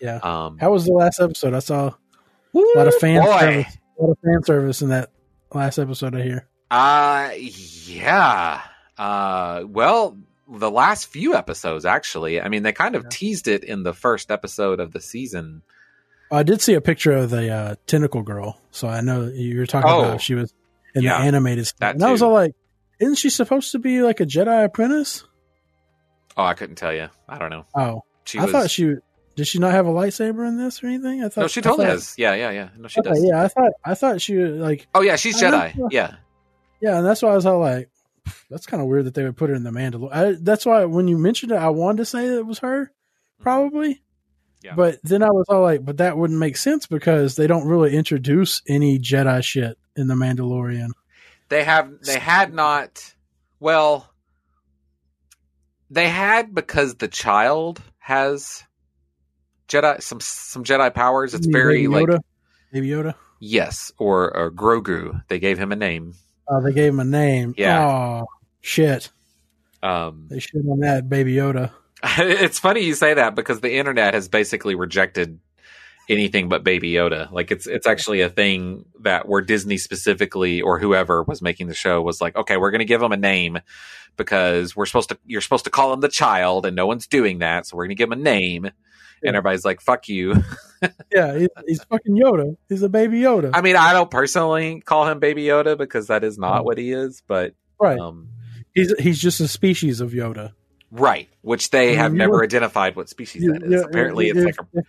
yeah. Um, How was the last episode? I saw a lot of fan boy. service. A lot of fan service in that last episode. I hear. Uh yeah. Uh well, the last few episodes actually. I mean, they kind of Yeah. teased it in the first episode of the season. I did see a picture of the uh, tentacle girl, so I know you were talking Oh. about if she was in Yeah, the animated stuff. that And I was all like, "Isn't she supposed to be like a Jedi apprentice?" Oh, I couldn't tell you. I don't know. Oh, She I was thought she did. She not have a lightsaber in this or anything? I thought No, she totally has. Yeah, yeah, yeah. No, she does. yeah, I thought I thought she like Oh yeah, she's I know. Jedi. Yeah. yeah, and that's why I was all like, "That's kind of weird that they would put her in the Mandalorian." That's why when you mentioned it, I wanted to say that it was her, probably. Yeah. But then I was all like, "But that wouldn't make sense because they don't really introduce any Jedi shit in the Mandalorian." They have they had not well they had because the child has Jedi some some Jedi powers. It's very Baby like Yoda? Baby Yoda. yes, or, or Grogu. They gave him a name. Oh, they gave him a name. Yeah. Oh, shit. Um, They shit on that Baby Yoda. *laughs* it's funny you say that because the internet has basically rejected anything but Baby Yoda. Like it's it's actually a thing that where Disney specifically or whoever was making the show was like, okay, we're going to give him a name because we're supposed to you're supposed to call him the child and no one's doing that, so we're going to give him a name. Yeah. And everybody's like, "Fuck you." *laughs* Yeah, he's, he's fucking Yoda. He's a Baby Yoda. I mean, I don't personally call him Baby Yoda because that is not Oh. what he is, but right. um, He's he's just a species of Yoda. Right, which they have You- never identified what species You- that is. Apparently, it's if- like a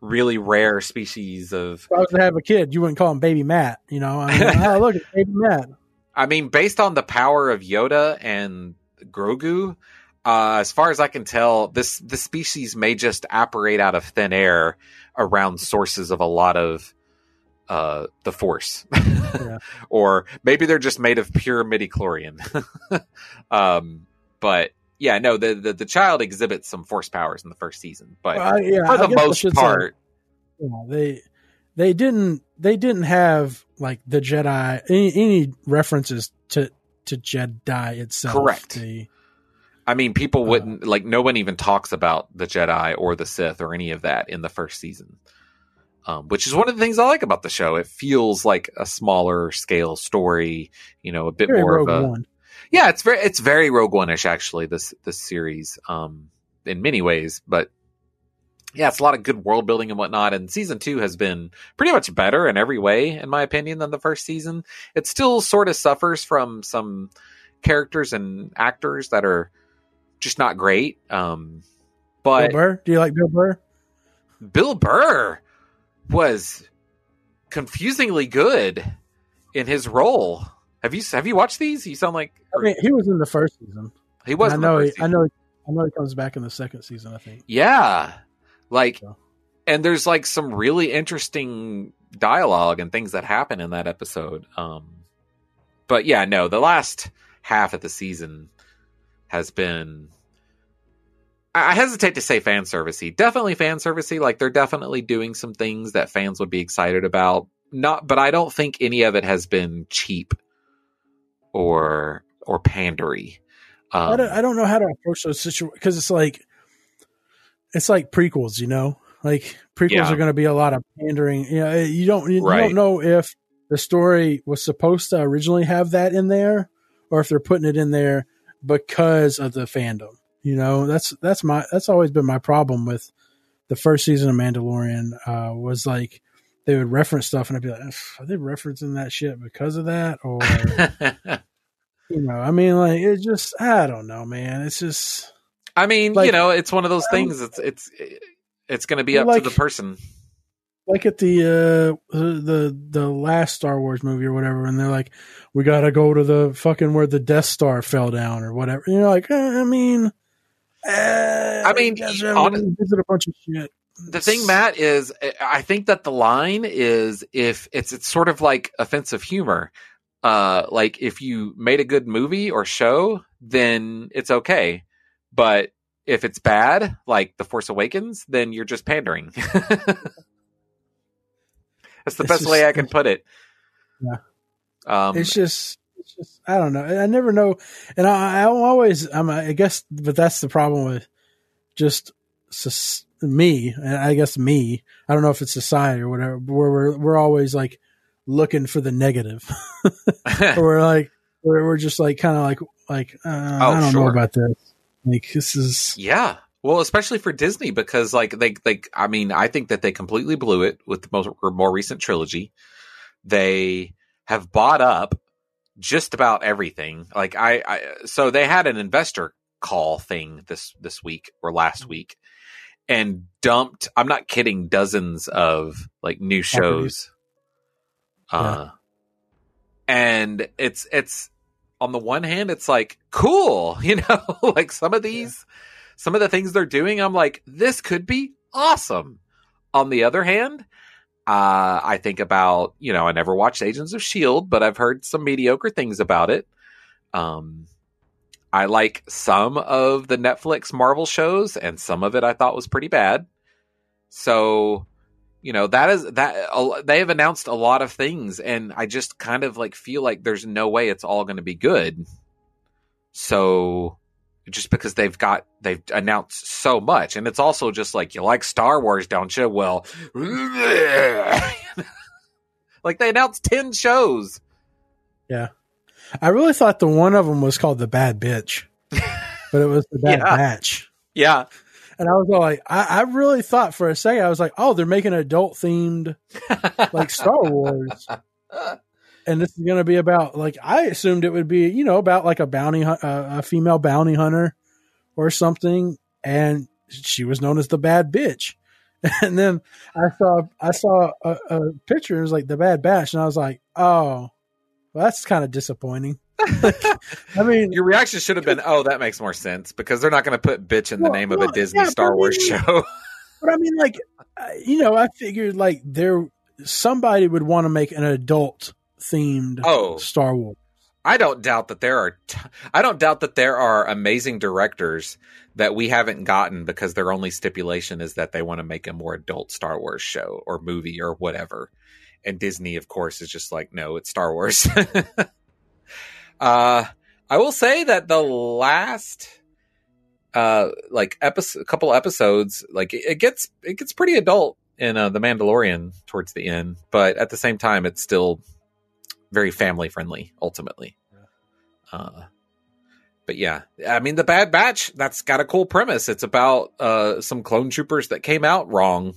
really rare species of I was to have a kid, you wouldn't call him Baby Matt. You know, I mean, oh look, it's Baby Matt. *laughs* I mean, based on the power of Yoda and Grogu, uh, as far as I can tell, this this species may just apparate out of thin air around sources of a lot of uh, the Force, *laughs* or maybe they're just made of pure midi-chlorian. *laughs* um, but yeah, no, the, the the child exhibits some Force powers in the first season, but I- yeah, for the most should say, part, yeah, they they didn't they didn't have like the Jedi any, any references to to Jedi itself. Correct. The- I mean, people Uh, wouldn't like. No one even talks about the Jedi or the Sith or any of that in the first season, um, which is one of the things I like about the show. It feels like a smaller scale story. You know, a bit more Rogue of a One. Yeah. It's very it's very Rogue One-ish actually. This this series, um, in many ways, but yeah, it's a lot of good world building and whatnot. And season two has been pretty much better in every way, in my opinion, than the first season. It still sort of suffers from some characters and actors that are just not great. Um, Bill but Burr. Do you like Bill Burr? Bill Burr was confusingly good in his role. Have you have you watched these? You sound like I mean, he was in the first season. he was. I in the know. He, I know. I know he comes back in the second season. I think. Yeah. Like So. and there's like some really interesting dialogue and things that happen in that episode. Um but yeah, no, the last half of the season has been I I hesitate to say fan servicey. Definitely fan servicey. Like they're definitely doing some things that fans would be excited about. Not but I don't think any of it has been cheap or or pandery. Um, I, don't, I don't know how to approach those situations because it's like it's like prequels, you know. Like prequels Yeah. are going to be a lot of pandering. You know, you don't you, you don't know if the story was supposed to originally have that in there, or if they're putting it in there because of the fandom. You know, that's that's my that's always been my problem with the first season of Mandalorian. Uh, was like they would reference stuff and I'd be like, are they referencing that shit because of that, or *laughs* you know? I mean, like it just I don't know, man. It's just. I mean, Like- you know, it's one of those things. It's it's it's going to be up like- to the person. like at the uh the the last Star Wars movie or whatever, and they're like, "We gotta go to the fucking where the Death Star fell down or whatever." And you're like, eh, I mean, eh, I mean, on- visit a bunch of shit. The thing, Matt, is I think that the line is if it's it's sort of like offensive humor. Uh, like if you made a good movie or show, then it's okay. But if it's bad, like The Force Awakens, then you're just pandering. *laughs* That's the It's best just- way I can *laughs* put it. Yeah. Um, it's just, it's just, I don't know. I never know, and I, I always, I'm, I guess, but that's the problem with just me, and I guess me. I don't know if it's society or whatever. Where we're we're always like looking for the negative, *laughs* we're like we're we're just like kind of like like uh, I don't know about this. Like this is Yeah. Well, especially for Disney because like they they I mean, I think that they completely blew it with the most more recent trilogy. They have bought up just about everything. Like I, I so they had an investor call thing this this week or last week and dumped I'm not kidding dozens of like new shows. Uh and it's it's on the one hand it's like cool, *laughs* you know, like some of these some of the things they're doing I'm like this could be awesome. On the other hand, uh, I think about, you know, I never watched Agents of S.H.I.E.L.D., but I've heard some mediocre things about it. Um, I like some of the Netflix Marvel shows, and some of it I thought was pretty bad. So, you know, that is that they have announced a lot of things, and I just kind of like feel like there's no way it's all going to be good. So, just because they've got they've announced so much, and it's also just like you like Star Wars, don't you? Well, *laughs* like they announced ten shows. I really thought the one of them was called the Bad Bitch, *laughs* but it was the Bad Yeah. Batch. Yeah, And I was all like, I, I really thought for a second, I was like, oh, they're making adult themed like Star Wars. *laughs* And this is going to be about, like, I assumed it would be, you know, about like a bounty, uh, a female bounty hunter or something. And she was known as the bad bitch. *laughs* And then I saw, I saw a, a picture, it was like the bad batch. And I was like, oh, well, that's kind of disappointing. *laughs* I mean, Your reaction should have been, "Oh, that makes more sense," because they're not going to put "bitch" in the Well, name of well, a Disney yeah, Star but I Wars mean- show. *laughs* But I mean, like, you know, I figured like there somebody would want to make an adult themed Oh. Star Wars. I don't doubt that there are. T- I don't doubt that there are amazing directors that we haven't gotten because their only stipulation is that they want to make a more adult Star Wars show or movie or whatever. And Disney, of course, is just like, no, it's Star Wars. *laughs* uh, I will say that the last, uh, like episode, couple episodes, like it, it gets it gets pretty adult in uh, the Mandalorian towards the end, but at the same time, it's still very family friendly ultimately. Uh, but yeah, I mean, the Bad Batch that's got a cool premise. It's about uh, some clone troopers that came out wrong,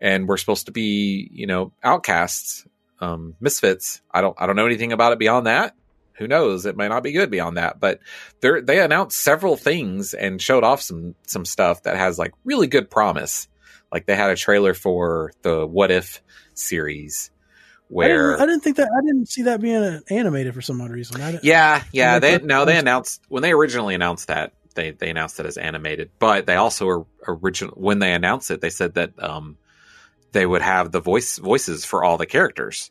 and we're supposed to be, you know, outcasts, um, misfits. I don't, I don't know anything about it beyond that. Who knows? It might not be good beyond that. But they they announced several things and showed off some some stuff that has like really good promise. Like they had a trailer for the What If series, I where didn't, I didn't think that I didn't see that being animated for some odd reason. I yeah, yeah. They no, they announced when they originally announced that they they announced it as animated, but they also were original when they announced it. They said that um they would have the voice voices for all the characters,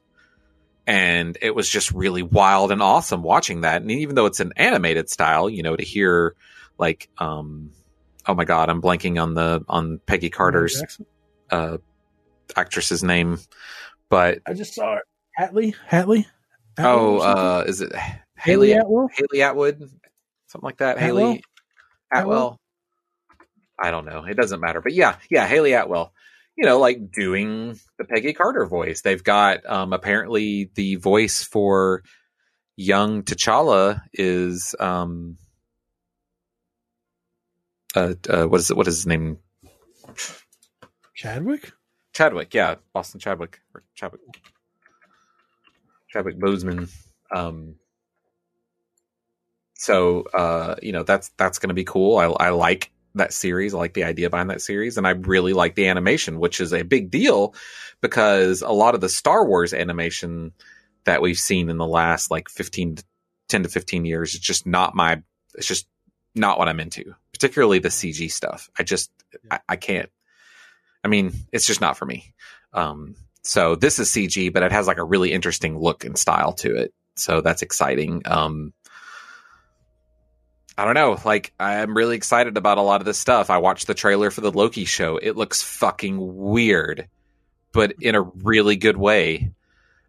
and it was just really wild and awesome watching that. And even though it's an animated style, you know, to hear like um oh my god, I'm blanking on the on Peggy Carter's uh actress's name, but I just saw it. Hatley, Hatley. Atwell oh, uh, is it Hayley Hayley Atwell. Hayley Atwood, something like that. Atwell? Hayley Atwell. I don't know. It doesn't matter. But yeah, yeah, Hayley Atwell. You know, like doing the Peggy Carter voice. They've got um apparently the voice for young T'Challa is um uh, uh what is it what is his name? Chadwick. Chadwick, yeah, Boston Chadwick or Chadwick, Chadwick Boseman. Um, so uh, you know that's that's going to be cool. I, I like that series. I like the idea behind that series, and I really like the animation, which is a big deal because a lot of the Star Wars animation that we've seen in the last like 15 10 to 15 years is just not my it's just not what I'm into, particularly the CG stuff. I just I, I can't. I mean, it's just not for me. Um, so this is CG, but it has like a really interesting look and style to it. So that's exciting. Um, I don't know. Like, I'm really excited about a lot of this stuff. I watched the trailer for the Loki show. It looks fucking weird, but in a really good way.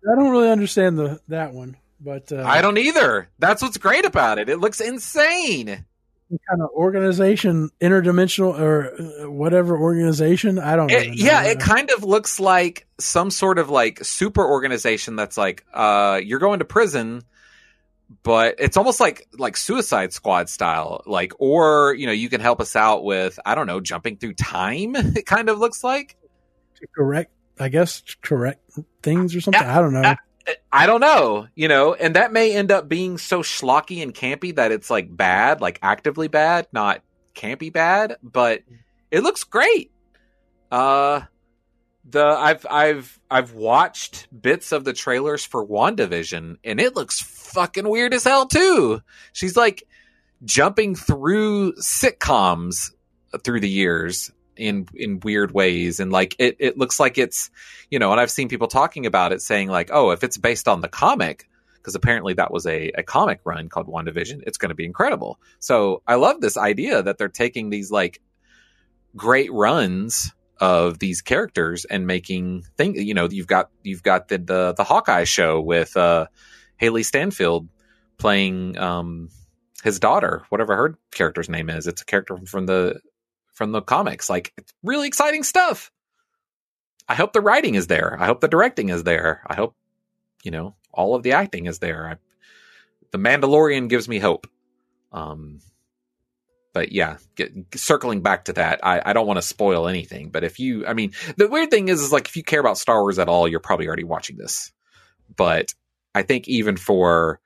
I don't really understand the that one, but uh, I don't either. That's what's great about it. It looks insane. kind of organization, interdimensional or uh, whatever organization. I don't. It, yeah, it kind of looks like some sort of like super organization that's like, uh, you're going to prison but it's almost like like Suicide Squad style, like or you know you can help us out with I don't know jumping through time. *laughs* It kind of looks like correct, I guess correct things or something. I, I don't know. I, I, don't know, you know, and that may end up being so schlocky and campy that it's like bad, like actively bad, not campy bad, but it looks great. Uh the I've I've I've watched bits of the trailers for WandaVision and it looks fucking weird as hell too. She's like jumping through sitcoms through the years in in weird ways and like it it looks like it's you know and I've seen people talking about it saying like oh if it's based on the comic because apparently that was a, a comic run called WandaVision it's going to be incredible. So I love this idea that they're taking these like great runs of these characters and making things. You know, you've got you've got the the, the Hawkeye show with uh, Hailee Steinfeld playing um, his daughter, whatever her character's name is. It's a character from the from the comics. Like it's really exciting stuff. I hope the writing is there. I hope the directing is there. I hope you know all of the acting is there. I, the Mandalorian gives me hope. Um, but yeah, get, circling back to that, I, I don't want to spoil anything. But if you, I mean, the weird thing is, is like if you care about Star Wars at all, you're probably already watching this. But I think even for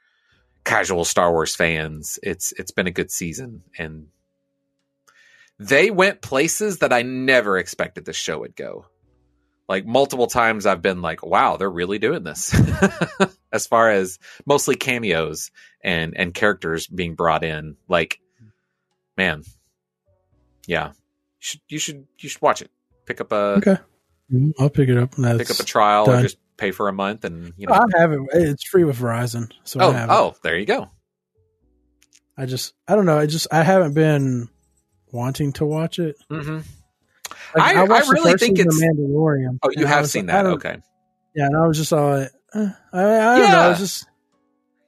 casual Star Wars fans, it's it's been a good season, and they went places that I never expected the show would go. Like multiple times, I've been like, "Wow, they're really doing this." *laughs* as far as mostly cameos and and characters being brought in, like man, yeah, you should you should you should watch it. Pick up a okay. Mm, I'll pick it up. pick up a trial done. or just pay for a month, and you know I have it. It's free with Verizon, so oh oh, there you go. I just I don't know. I just I haven't been wanting to watch it. Mm-hmm. Like, I, I, I really think it's the Mandalorian. Oh, you have seen that? Okay. Yeah, and I was just all like, uh, I, I don't yeah. know. I was just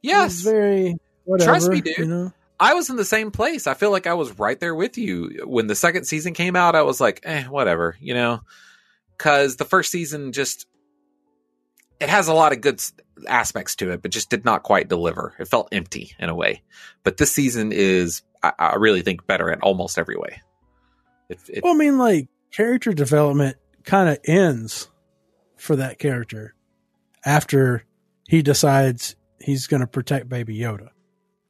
yes, was very whatever. Trust me, dude. You know? I was in the same place. I feel like I was right there with you when the second season came out. I was like, eh, whatever, you know, because the first season just it has a lot of good aspects to it, but just did not quite deliver. It felt empty in a way. But this season is, I, I really think, better in almost every way. It, it, well, I mean, like character development kind of ends for that character after he decides he's going to protect Baby Yoda.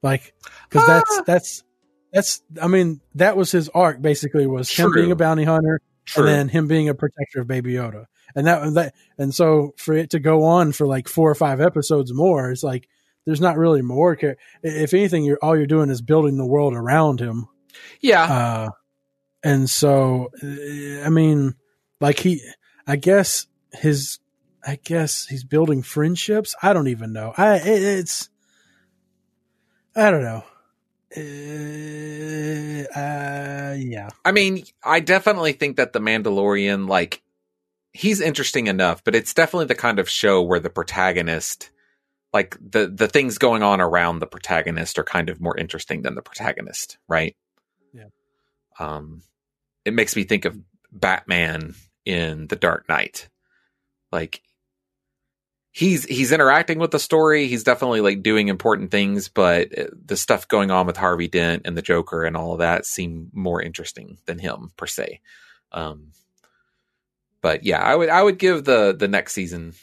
Like, because ah. that's that's that's. I mean, that was his arc. Basically, was True. him being a bounty hunter, True. and then him being a protector of Baby Yoda. And that that and so for it to go on for like four or five episodes more, it's like there's not really more. Care. If anything, you're all you're doing is building the world around him. Yeah. Uh, and so, I mean, like he, I guess his, I guess he's building friendships. I don't even know. I it, it's I don't know. Uh, uh, yeah. I mean, I definitely think that the Mandalorian, like, he's interesting enough, but it's definitely the kind of show where the protagonist, like the the things going on around the protagonist, are kind of more interesting than the protagonist, right? Yeah. Um, it makes me think of Batman in The Dark Knight. Like he's he's interacting with the story. He's definitely like doing important things, but uh, the stuff going on with Harvey Dent and the Joker and all of that seem more interesting than him per se. Um, but yeah, I would I would give the the next season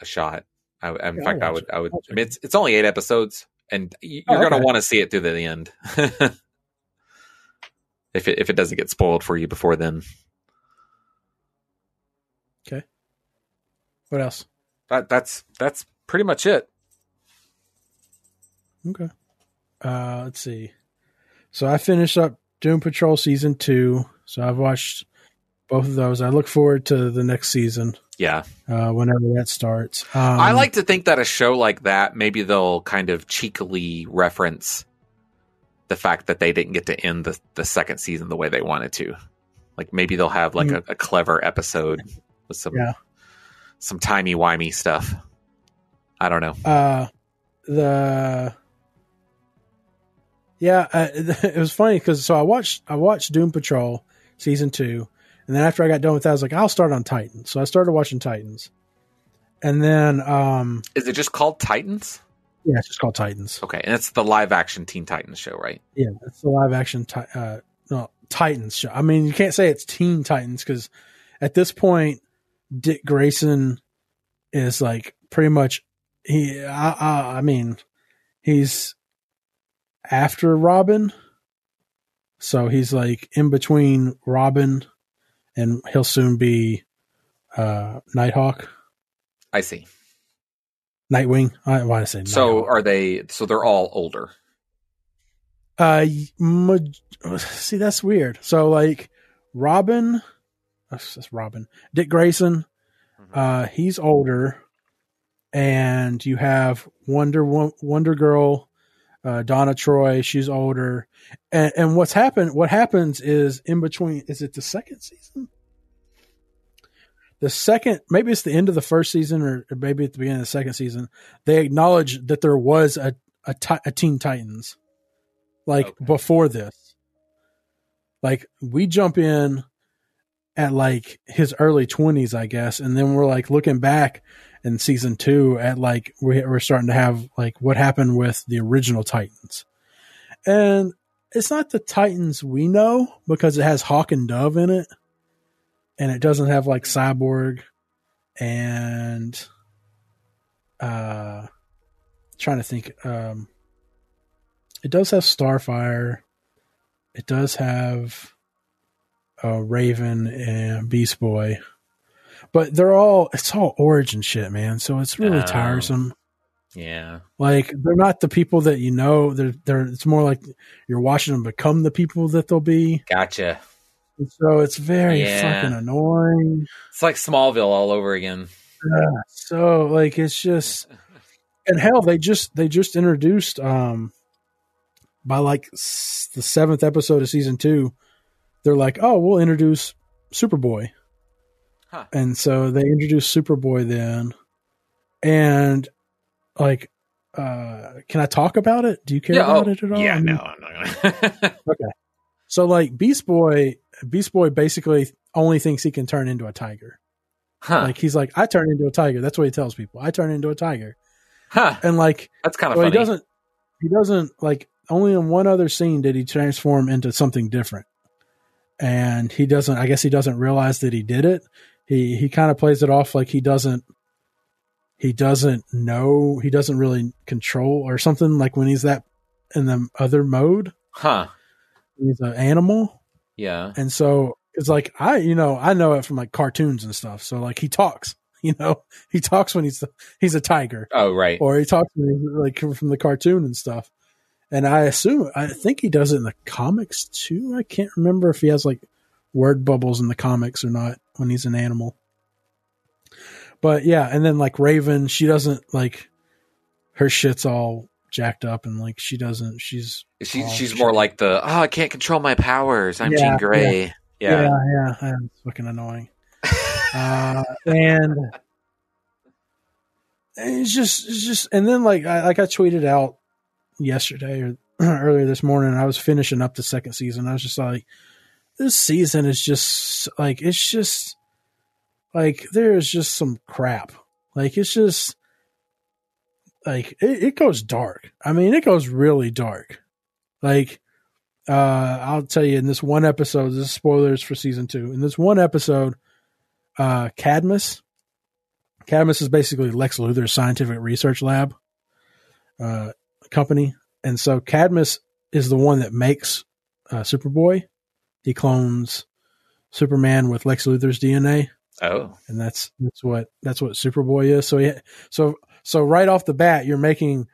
a shot. I, in yeah, fact, I would. I would. I mean, it's it's only eight episodes, and you're oh, okay. going to want to see it through the end. *laughs* if it if it doesn't get spoiled for you before then. Okay. What else? That that's that's pretty much it. Okay. Uh, let's see. So I finished up Doom Patrol season two. So I've watched both of those. I look forward to the next season. Yeah, uh, whenever that starts. Um, I like to think that a show like that, maybe they'll kind of cheekily reference the fact that they didn't get to end the, the second season the way they wanted to. Like maybe they'll have like mm-hmm. a, a, clever episode with some yeah. Some timey wimey stuff. I don't know. Uh, the yeah, uh, *laughs* it was funny because so I watched I watched Doom Patrol season two, and then after I got done with that, I was like, I'll start on Titans. So I started watching Titans, and then um, is it just called Titans? Yeah, it's just called Titans. Okay, and it's the live action Teen Titans show, right? Yeah, it's the live action ti- uh, no, Titans show. I mean, you can't say it's Teen Titans because at this point, Dick Grayson is like pretty much he. I, I, I mean, he's after Robin, so he's like in between Robin, and he'll soon be uh, Nighthawk. I see. Nightwing. I want to say. So are they? So they're all older. Uh, see, that's weird. So like, Robin, that's Robin, Dick Grayson, mm-hmm. uh, he's older, and you have Wonder Wonder Girl, uh, Donna Troy, she's older, and, and what's happened? What happens is in between. Is it the second season? the second, maybe it's the end of the first season or maybe at the beginning of the second season, they acknowledge that there was a, a, a Teen Titans like okay. before this. Like we jump in at like his early 20s, I guess. And then we're like looking back in season two at like we're starting to have like what happened with the original Titans. And it's not the Titans we know because it has Hawk and Dove in it and it doesn't have like Cyborg and uh trying to think um it does have Starfire. It does have uh Raven and Beast Boy. But they're all it's all origin shit, man. So it's really um, tiresome. Yeah. Like they're not the people that you know. They're they're it's more like you're watching them become the people that they'll be. Gotcha. And so it's very yeah. fucking annoying. It's like Smallville all over again. Yeah. So like it's just and hell they just they just introduced um by like s- the seventh episode of season two, they're like, oh, we'll introduce Superboy. Huh. And so they introduced Superboy then, and like, uh, can I talk about it? Do you care yeah, about oh, it at all? Yeah, I mean, no, I'm not gonna. *laughs* okay, so like Beast Boy, Beast Boy basically only thinks he can turn into a tiger. Huh. Like he's like, I turn into a tiger. That's what he tells people. I turn into a tiger. Huh. And like that's kind of well, funny. He doesn't. He doesn't like. Only in one other scene did he transform into something different, and he doesn't. I guess he doesn't realize that he did it. He he kind of plays it off like he doesn't. He doesn't know. He doesn't really control or something. Like when he's that in the other mode. Huh he's an animal. Yeah. And so it's like I, you know, I know it from like cartoons and stuff. So like he talks, *laughs* you know, he talks when he's he's a tiger. Oh, right. Or he talks like from the cartoon and stuff. And I assume I think he does it in the comics too. I can't remember if he has like word bubbles in the comics or not when he's an animal. But yeah, and then like Raven, she doesn't like her shit's all jacked up and like she doesn't she's she, she's more like the oh I can't control my powers I'm yeah, Jean Grey yeah yeah yeah, yeah, yeah. it's fucking annoying *laughs* uh, and, and it's just it's just and then like I like I tweeted out yesterday or *clears throat* earlier this morning I was finishing up the second season I was just like this season is just like it's just like there's just some crap like it's just like it, it goes dark. I mean, it goes really dark. Like, uh, I'll tell you in this one episode, this is spoilers for season two. In this one episode, uh, Cadmus, Cadmus is basically Lex Luthor's scientific research lab, uh, company. And so Cadmus is the one that makes, uh, Superboy he clones Superman with Lex Luthor's DNA, Oh, and that's that's what that's what Superboy is. So yeah, so so right off the bat, you're making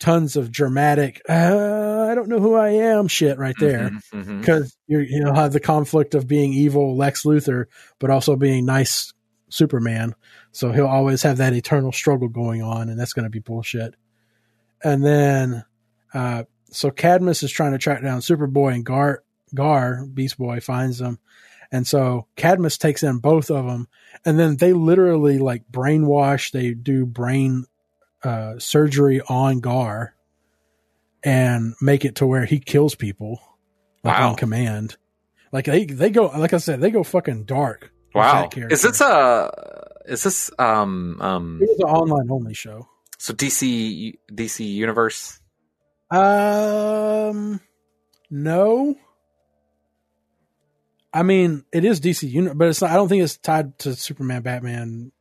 tons of dramatic. Uh, I don't know who I am. Shit, right there. Mhm, mhm. because you you know have the conflict of being evil Lex Luthor, but also being nice Superman. So he'll always have that eternal struggle going on, and that's going to be bullshit. And then, uh, so Cadmus is trying to track down Superboy, and Gar Gar Beast Boy finds them, and so Cadmus takes in both of them, and then they literally like brainwash. They do brain uh, surgery on Gar, and make it to where he kills people like Wow. on command. Like they they go like I said they go fucking dark. wow. Is this a? Is this um um? It was an online only show. So DC DC Universe. Um, no. I mean, it is DC unit, but it's not. I don't think it's tied to Superman, Batman,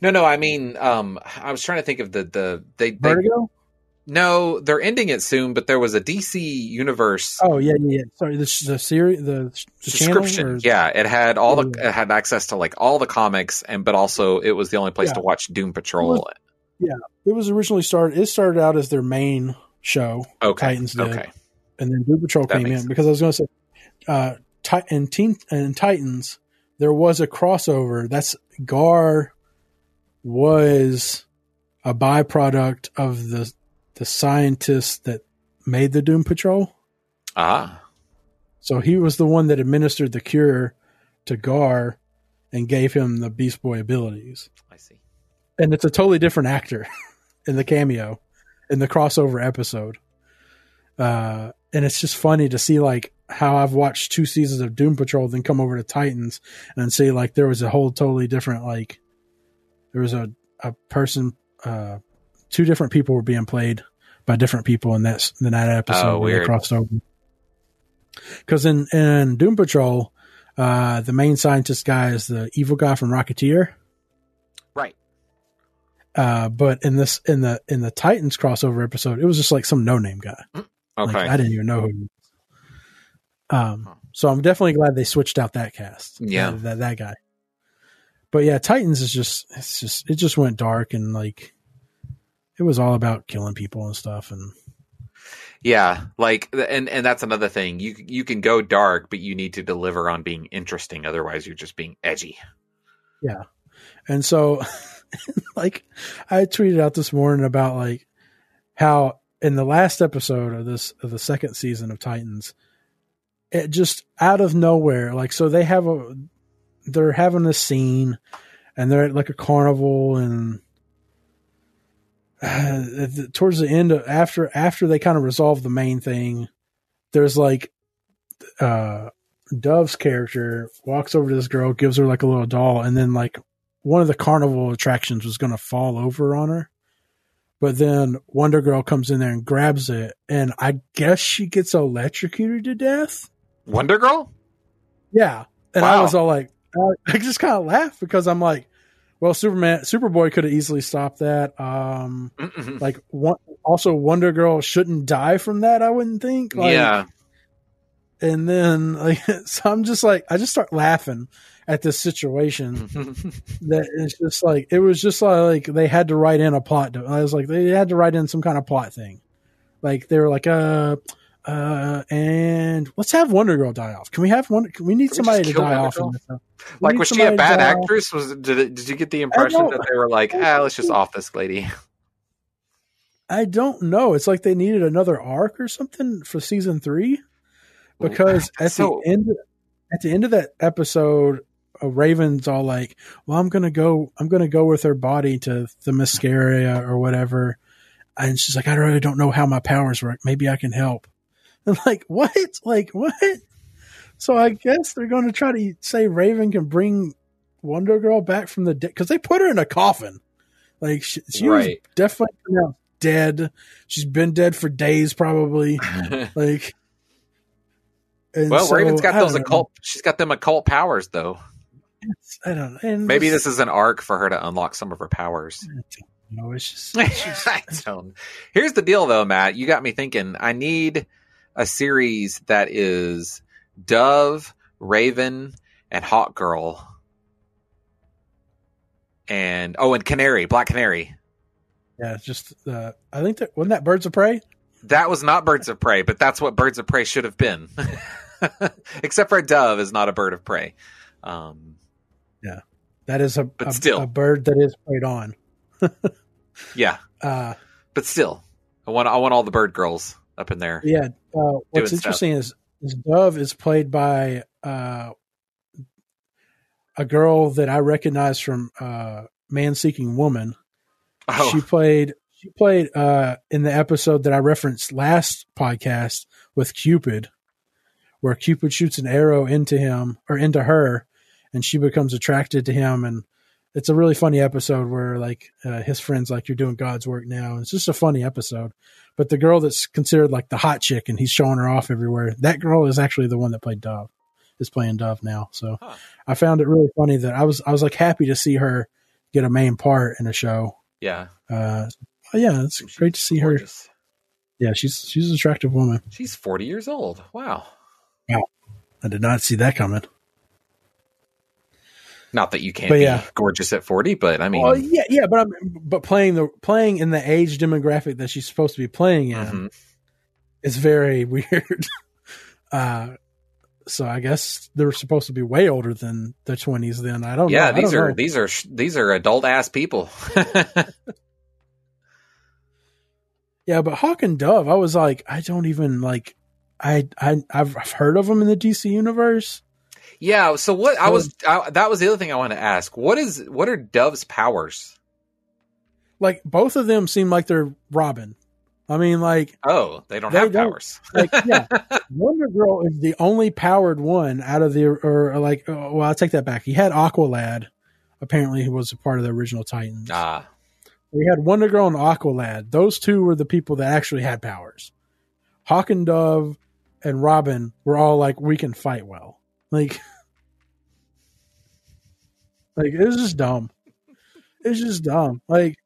No, no. I mean, um, I was trying to think of the the they, they Vertigo. no, they're ending it soon, but there was a DC Universe Oh yeah, yeah. yeah. Sorry, the the series, the, the subscription. Or, yeah, it had all the Yeah. it had access to like all the comics, and but also it was the only place Yeah. to watch Doom Patrol. Yeah, it was originally started. It started out as their main show, Okay, Titans did. okay, and then Doom Patrol That came in because I was going to say, uh, Ti- Teen in Titans there was a crossover. That's Gar was a byproduct of the the scientists that made the Doom Patrol. ah, So he was the one that administered the cure to Gar and gave him the Beast Boy abilities. And it's a totally different actor *laughs* in the cameo in the crossover episode. Uh, and it's just funny to see like how I've watched two seasons of Doom Patrol, then come over to Titans and see like there was a whole totally different like there was a a person uh two different people were being played by different people in that in that episode Oh, weird. crossed over. Because in in Doom Patrol, uh, the main scientist guy is the evil guy from Rocketeer. Uh, but in this in the in the Titans crossover episode, it was just like some no name guy. Okay. Like, I didn't even know who. He was. Um, so I'm definitely glad they switched out that cast. Yeah. that, that that guy. But yeah, Titans is just it's just it just went dark and like it was all about killing people and stuff and Yeah, like and and that's another thing. You you can go dark, but you need to deliver on being interesting. Otherwise, you're just being edgy. Yeah and so, *laughs* *laughs* like, I tweeted out this morning about like how in the last episode of this of the second season of Titans, it just out of nowhere, like, so they have a they're having a scene, and they're at like a carnival, and uh, *sighs* the- towards the end of after after they kind of resolve the main thing, there's like uh Dove's character walks over to this girl, gives her like a little doll, and then like one of the carnival attractions was going to fall over on her. But then Wonder Girl comes in there and grabs it, and I guess she gets electrocuted to death. Wonder Girl. Yeah, and I was all like, I- *laughs* I just kind of laughed because I'm like, well, Superman, Superboy could have easily stopped that. Um, Mm-mm. like, one, also Wonder Girl shouldn't die from that. I wouldn't think. Like, yeah, and then like, *laughs* so I'm just like, I just start laughing at this situation. *laughs* that it's just like it was just like they had to write in a plot. I was like they had to write in some kind of plot thing. Like they were like, uh, uh, and let's have Wonder Girl die off. Can we have one? Can we need Can somebody just to die Wonder off? Like was she a bad die off. actress? Was did it, did you get the impression that they were like, ah, let's just off this lady? I don't know. It's like they needed another arc or something for season three because *laughs* at So- the end at the end of that episode raven's all like well i'm gonna go i'm gonna go with her body to Themyscira or whatever and she's like i really don't know how my powers work maybe i can help *laughs* and like what like what so i guess they're gonna try to say raven can bring wonder girl back from the dead because they put her in a coffin like she, she was Right. definitely pronounced dead she's been dead for days probably *laughs* like well, so, Raven's got those don't know. occult. She's got them occult powers, though. I don't know. Maybe this is an arc for her to unlock some of her powers. No, it's just, *laughs* it's just I don't. Here's the deal, though, Matt. You got me thinking. I need a series that is Dove Raven, and Hawk Girl, and oh, and Canary, Black Canary. Yeah, just uh, I think that wasn't that Birds of Prey. That was not Birds of Prey, but that's what Birds of Prey should have been. *laughs* Except for a dove is not a bird of prey. Um, yeah, that is a but a, still. a bird that is preyed on. *laughs* yeah, Uh, but still, I want I want all the bird girls up in there. yeah, uh, what's interesting is, is Dove is played by uh, a girl that I recognize from uh, Man Seeking Woman. Oh, She played she played uh, in the episode that I referenced last podcast with Cupid, where Cupid shoots an arrow into him or into her, and she becomes attracted to him. And it's a really funny episode where like uh, his friends like you're doing God's work now. It's just a funny episode. But the girl that's considered like the hot chick and he's showing her off everywhere, that girl is actually the one that played Dove. Is playing Dove now. So Huh. I found it really funny that I was I was like happy to see her get a main part in a show. yeah, Uh, yeah, it's great to see her. Yeah, she's she's an attractive woman. She's forty years old. Wow. I did not see that coming. Not that you can't But be yeah. gorgeous at forty, but I mean, well, yeah, yeah, but I'm but playing the playing in the age demographic that she's supposed to be playing in mhm. is very *laughs* weird. uh, so I guess they're supposed to be way older than the twenties. Then I don't. yeah, know. These don't are know. these are these are adult ass people. *laughs* Yeah, but Hawk and Dove, I was like, I don't even like. I I I've, I've heard of them in the DC universe. Yeah. So what? I was I, that was the other thing I wanted to ask. What is what are Dove's powers? Like both of them seem like they're Robin. I mean, like Oh, they don't They have don't. powers. like *laughs* yeah wonder girl is the only powered one out of the or like oh, well i'll take that back he had aqualad apparently who was a part of the original titans Ah, we had wonder girl and aqualad those two were the people that actually had powers hawk and dove and robin were all like we can fight well like like it was just dumb it's just dumb like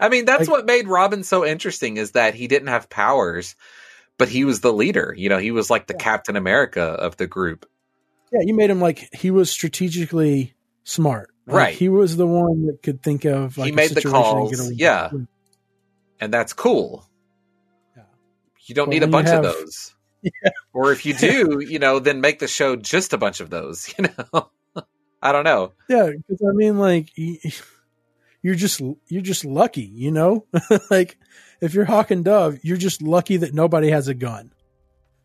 I mean, that's Like- what made Robin so interesting is that he didn't have powers, but he was the leader. You know, he was like the Yeah. Captain America of the group. Yeah, you made him like he was strategically smart. Like, Right. He was the one that could think of like He made the situation and calls, yeah. And that's cool. Yeah. You don't But need a bunch have- of those. *laughs* Or if you do, *laughs* you know, then make the show just a bunch of those, *laughs* you know. I don't know. Yeah, because I mean, like you're just you're just lucky, you know. *laughs* like if you're Hawk and Dove, you're just lucky that nobody has a gun.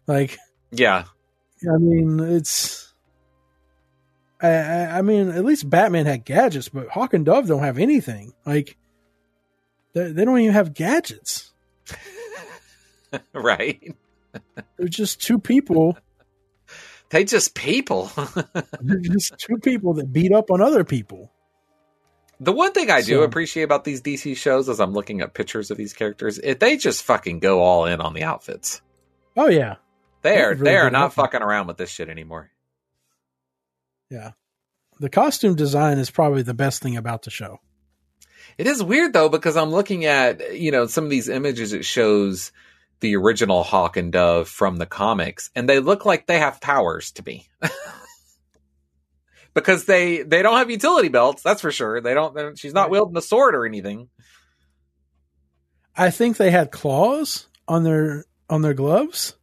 Like Yeah. I mean, it's. I, I I mean, at least Batman had gadgets, but Hawk and Dove don't have anything. Like, they, they don't even have gadgets. right. They're just two people They just people. *laughs* They're just two people that beat up on other people. The one thing I do So- appreciate about these DC shows as I'm looking at pictures of these characters, it, they just fucking go all in on the outfits. Oh yeah, They They're really they are not outfits. fucking around with this shit anymore. yeah. The costume design is probably the best thing about the show. It is weird though because I'm looking at you know some of these images. It shows the original Hawk and Dove from the comics, and they look like they have powers to me. *laughs* because they they don't have utility belts, that's for sure. They don't. She's not wielding a sword or anything. I think they had claws on their on their gloves.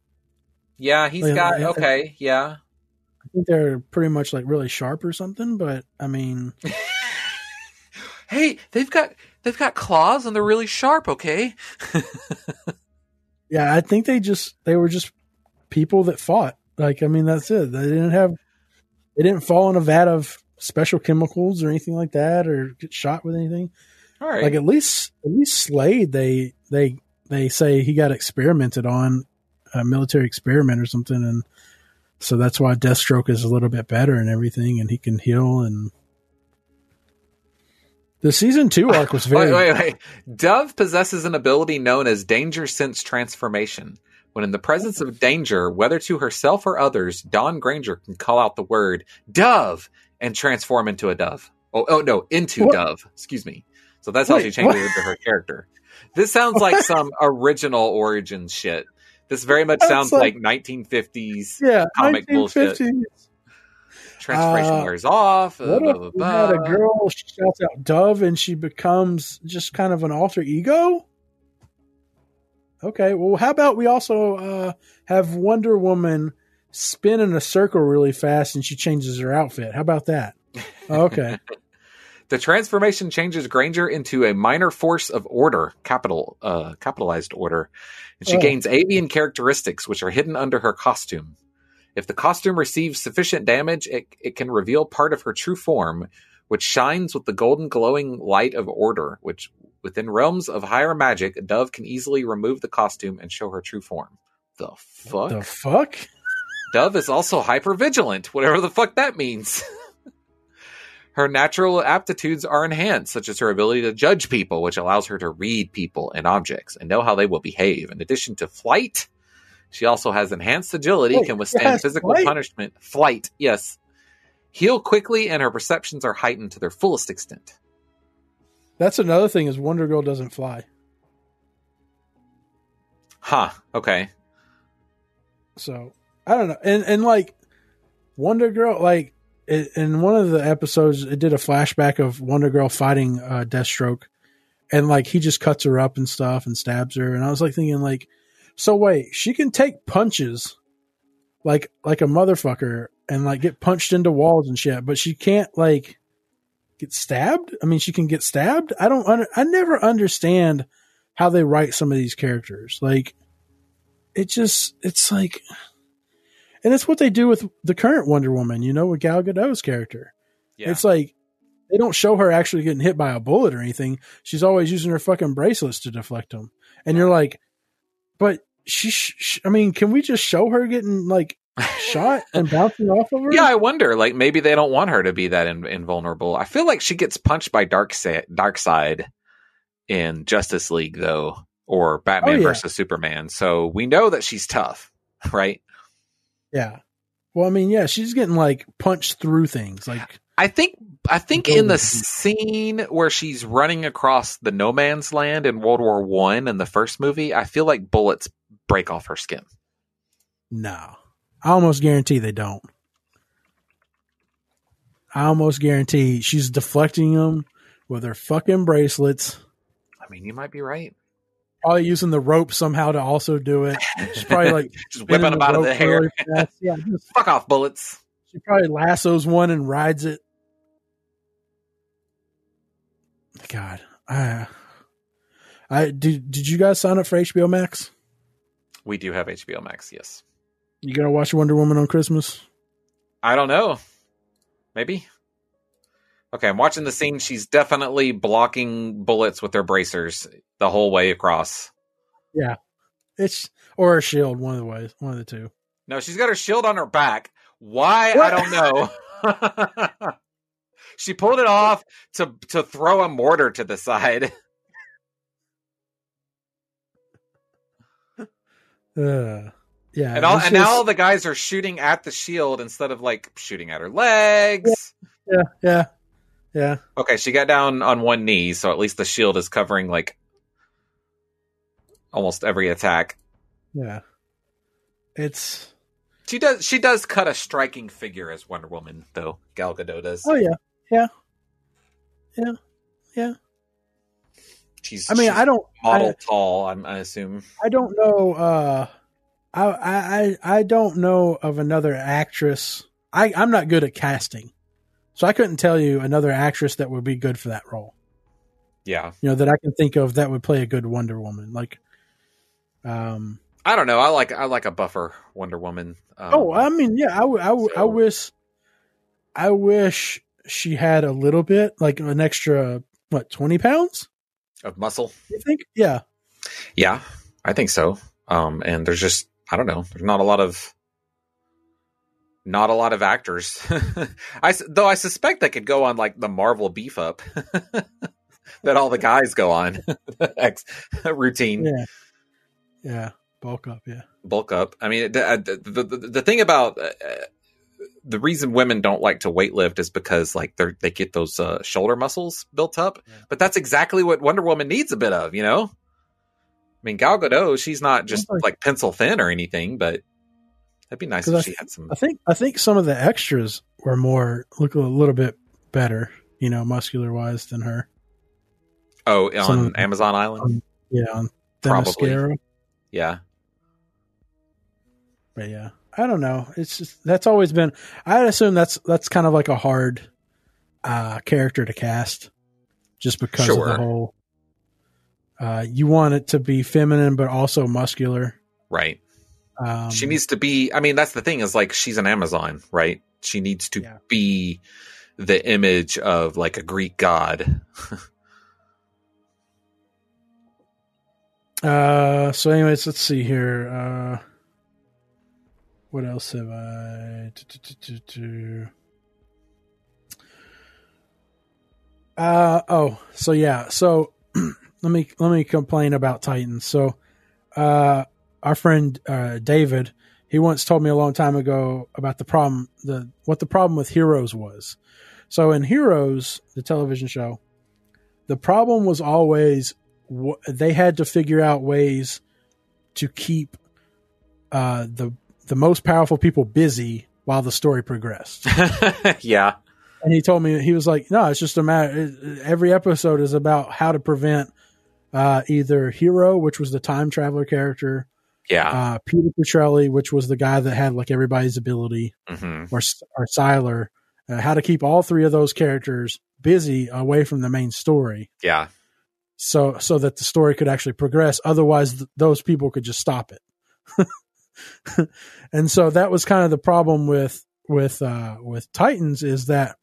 Yeah, he's Like, got okay. Yeah, I think they're pretty much like really sharp or something. But I mean, *laughs* hey, they've got they've got claws and they're really sharp. Okay, *laughs* yeah, I think they just they were just people that fought. Like I mean, that's it. They didn't have they didn't fall in a vat of special chemicals or anything like that, or get shot with anything. all right. like at least at least Slade they they they say he got experimented on a military experiment or something and so that's why Deathstroke is a little bit better and everything and he can heal and the season two arc was *laughs* very Wait, wait, wait. Dove possesses an ability known as Danger Sense Transformation. When in the presence of danger, whether to herself or others, Dawn Granger can call out the word Dove and transform into a dove. Oh, oh no, into What? Dove. Excuse me. So that's how Wait, she changes what? into her character. This sounds like *laughs* some original origin shit. This very much That's sounds like- like 1950s. yeah comic bullshit. 1950s. Transformation Uh, wears off. uh, What blah, if blah, we had a girl? She shouts out Dove, and she becomes just kind of an alter ego. Okay, well, how about we also uh, have Wonder Woman spin in a circle really fast, and she changes her outfit? How about that? Okay, *laughs* The transformation changes Granger into a minor force of order, capital uh, capitalized order, and she Oh. gains avian characteristics which are hidden under her costume. If the costume receives sufficient damage, it, it can reveal part of her true form, which shines with the golden glowing light of order. Which within realms of higher magic, a Dove can easily remove the costume and show her true form. The fuck? the fuck? Dove is also hyper vigilant, whatever the fuck that means. *laughs* her natural aptitudes are enhanced, such as her ability to judge people, which allows her to read people and objects and know how they will behave. In addition to flight, she also has enhanced agility, Wait, can withstand has physical flight? punishment. Flight, yes. Heal quickly, and her perceptions are heightened to their fullest extent. That's another thing is Wonder Girl doesn't fly. Huh, okay. So I don't know, and and like Wonder Girl, like it, in one of the episodes, it did a flashback of Wonder Girl fighting uh, Deathstroke, and like he just cuts her up and stuff and stabs her, and I was like thinking like, so wait, she can take punches, like like a motherfucker, and like get punched into walls and shit, but she can't like get stabbed. I mean, she can get stabbed. I don't. Under, I never understand how they write some of these characters, like it just it's like and it's what they do with the current Wonder Woman, you know, with Gal Gadot's character. Yeah. It's like they don't show her actually getting hit by a bullet or anything. She's always using her fucking bracelets to deflect them. And you're like, but she, sh- sh- I mean, can we just show her getting like shot and bouncing off of her? Yeah, I wonder. Like maybe they don't want her to be that in, invulnerable. I feel like she gets punched by Darkseid in Justice League, though, or Batman Oh, yeah. versus Superman. So we know that she's tough, *laughs* right? Yeah. Well, I mean, yeah, she's getting like punched through things. Like, I think. I think in the scene where she's running across the no man's land in World War One in the first movie, I feel like bullets break off her skin. no, I almost guarantee they don't. I almost guarantee she's deflecting them with her fucking bracelets. I mean, you might be right. probably using the rope somehow to also do it. She's probably like *laughs* Just whipping them out of the hair. really. Yeah, just- Fuck off, bullets. she probably lassos one and rides it. God, I, I did. Did you guys sign up for HBO Max? We do have HBO Max, yes. You gonna watch Wonder Woman on Christmas? I don't know. Maybe. Okay, I'm watching the scene. She's definitely blocking bullets with her bracers the whole way across. Yeah, it's or a shield, one of the ways, one of the two. No, she's got her shield on her back. Why? What? I don't know. *laughs* *laughs* she pulled it off to to throw a mortar to the side. *laughs* Uh, yeah, And all and now all the guys are shooting at the shield instead of like shooting at her legs. yeah, yeah, yeah. Okay, she got down on one knee, so at least the shield is covering like almost every attack. Yeah. It's She does she does cut a striking figure as Wonder Woman, though. Gal Gadot does. oh yeah, yeah, yeah, yeah. She's I mean, she's I don't model I, tall, I'm, I assume. I don't know. Uh, I, I I I don't know of another actress. I I'm not good at casting, so I couldn't tell you another actress that would be good for that role. Yeah. You know that I can think of that would play a good Wonder Woman. Like, um. I don't know. I like I like a buffer Wonder Woman. Um, Oh, I mean, yeah. I I, so- wish. I wish she had a little bit, like an extra, what, twenty pounds? of muscle. You think? Yeah. Yeah, I think so. Um, and there's just I don't know. There's not a lot of not a lot of actors. *laughs* I though I suspect they could go on like the Marvel beef up *laughs* that all the guys go on *laughs* routine Yeah. Yeah. Bulk up. Yeah. bulk up. I mean, the, uh, the, the, the thing about uh, the reason women don't like to weightlift is because like they they get those uh, shoulder muscles built up. Yeah. But that's exactly what Wonder Woman needs a bit of, you know. I mean, Gal Gadot, she's not just like pencil thin or anything, but That'd be nice if I she had some. I think I think some of the extras were more look a little bit better, you know, muscular wise than her. Oh, some on Amazon Island. Yeah, on Probably. Themyscira. Yeah. But yeah, I don't know. It's just that's always been. I'd assume that's that's kind of like a hard uh, character to cast, just because of the whole. Uh, you want it to be feminine, but also muscular. Right. Um, she needs to be. I mean, that's the thing is like she's an Amazon, right? She needs to Yeah. be the image of like a Greek god. *laughs* Uh, so, anyways, let's see here. Uh, what else have I? Uh oh, so yeah, so *clears throat* let me let me complain about Titans. So, uh, our friend uh, David, he once told me a long time ago about the problem the what the problem with Heroes was. So in Heroes, the television show, the problem was always wh- they had to figure out ways to keep uh, the the most powerful people busy while the story progressed. *laughs* yeah. And he told me he was like, "No, it's just a matter. Every episode is about how to prevent uh, either Hiro, which was the time traveler character, Yeah. uh, Peter Petrelli, which was the guy that had like everybody's ability, hmm or or Sylar, uh, how to keep all three of those characters busy away from the main story." Yeah. so so that the story could actually progress otherwise th- those people could just stop it *laughs* *laughs* and so that was kind of the problem with with uh with titans is that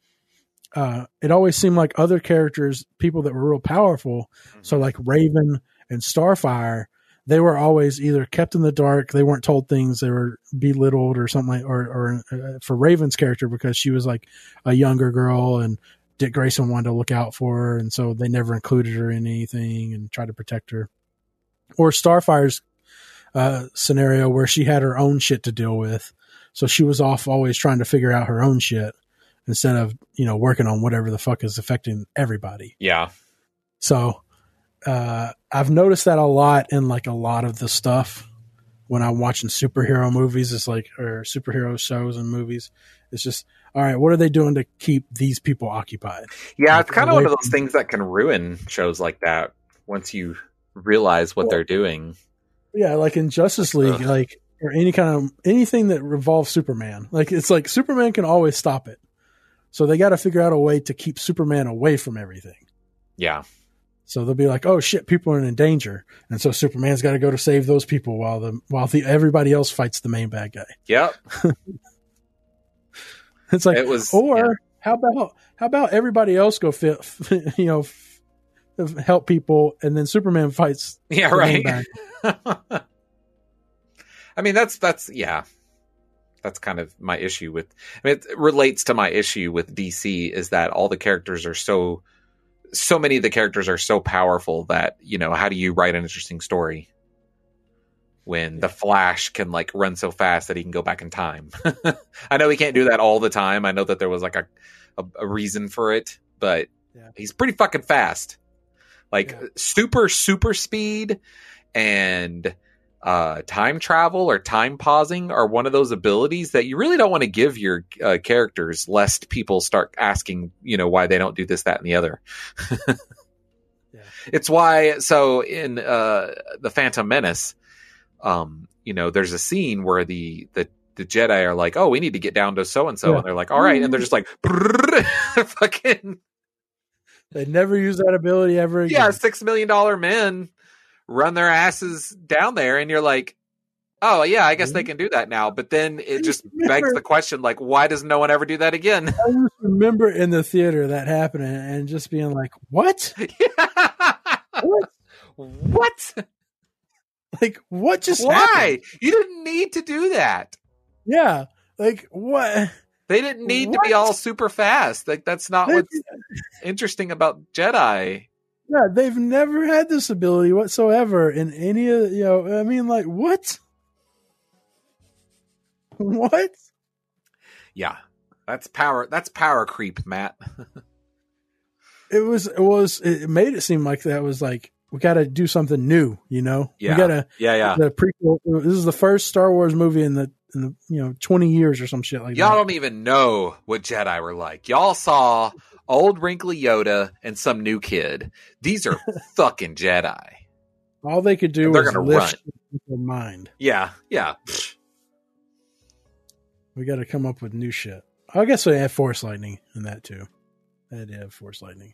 uh it always seemed like other characters people that were real powerful so like raven and starfire they were always either kept in the dark they weren't told things they were belittled or something like or or uh, for raven's character because she was like a younger girl and Dick Grayson wanted to look out for her, and so they never included her in anything and tried to protect her. Or Starfire's uh, scenario where she had her own shit to deal with, so she was off always trying to figure out her own shit instead of you know working on whatever the fuck is affecting everybody. Yeah. So uh, I've noticed that a lot in like a lot of the stuff when I'm watching superhero movies. It's like or superhero shows and movies. It's just all right. What are they doing to keep these people occupied? Yeah. Like, It's kind of one of those things that can ruin shows like that once you realize what Well, they're doing. Yeah, like in Justice League, Ugh. like or any kind of anything that revolves Superman. Like it's like Superman can always stop it. So they got to figure out a way to keep Superman away from everything. Yeah. So they'll be like, "Oh shit, people are in danger," and so Superman's got to go to save those people while the while the everybody else fights the main bad guy. Yep. *laughs* It's like, it was. or yeah. how about how about everybody else go fit, *laughs* you know, help people, and then Superman fights *laughs* Yeah. Right. *laughs* I mean, that's that's yeah. That's kind of my issue with. I mean, it relates to my issue with DC is that all the characters are so, so many of the characters are so powerful that you know how do you write an interesting story when the Flash can like run so fast that he can go back in time. *laughs* I know he can't do that all the time. I know that there was like a a, a reason for it, but Yeah. he's pretty fucking fast. Like Yeah. super super speed and uh, time travel or time pausing are one of those abilities that you really don't want to give your uh, characters, lest people start asking, you know, why they don't do this, that, and the other. *laughs* Yeah. It's why. So in uh, the Phantom Menace, um, you know, there's a scene where the the the Jedi are like, "Oh, we need to get down to so and so," and they're like, "All right," and they're just like, *laughs* *laughs* "Fucking They never use that ability ever again. yeah, six million dollar men run their asses down there, and you're like, oh yeah, I guess they can do that now. But then it just begs the question, like, why does no one ever do that again? I just remember in the theater that happening and just being like, "What? *laughs* What? what? Like what just Why? happened?" You didn't need to do that. Yeah, like what? They didn't need to be all super fast. Like that's not what's interesting about Jedi. Yeah, they've never had this ability whatsoever in any of you know. I mean, like what? *laughs* What? Yeah, that's power. That's power creep, Matt. *laughs* It was. It was. It made it seem like that was like we got to do something new. You know, Yeah. we got to Yeah, yeah, the prequel. This is the first Star Wars movie in the in the you know twenty years or some shit like that. Y'all don't even know what Jedi were like. Y'all saw old wrinkly Yoda and some new kid. These are *laughs* fucking Jedi. All they could do They're was gonna lift run. their mind. Yeah, yeah. We got to come up with new shit. I guess they have force lightning in that too. They did have force lightning.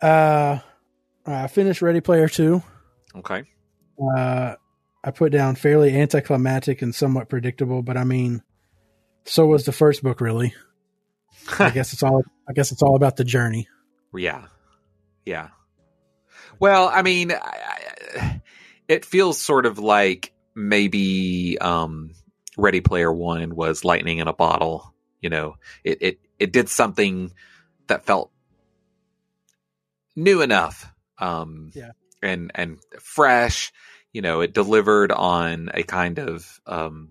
Uh, I finished Ready Player Two. Okay. Uh, I put down fairly anticlimactic and somewhat predictable, but I mean, so was the first book. Really, I *laughs* guess it's all. I guess it's all about the journey. Yeah. Yeah. Well, I mean, I, it feels sort of like maybe um, Ready Player One was lightning in a bottle. You know, it it it did something that felt new enough, um, Yeah. and and fresh. You know, it delivered on a kind of um,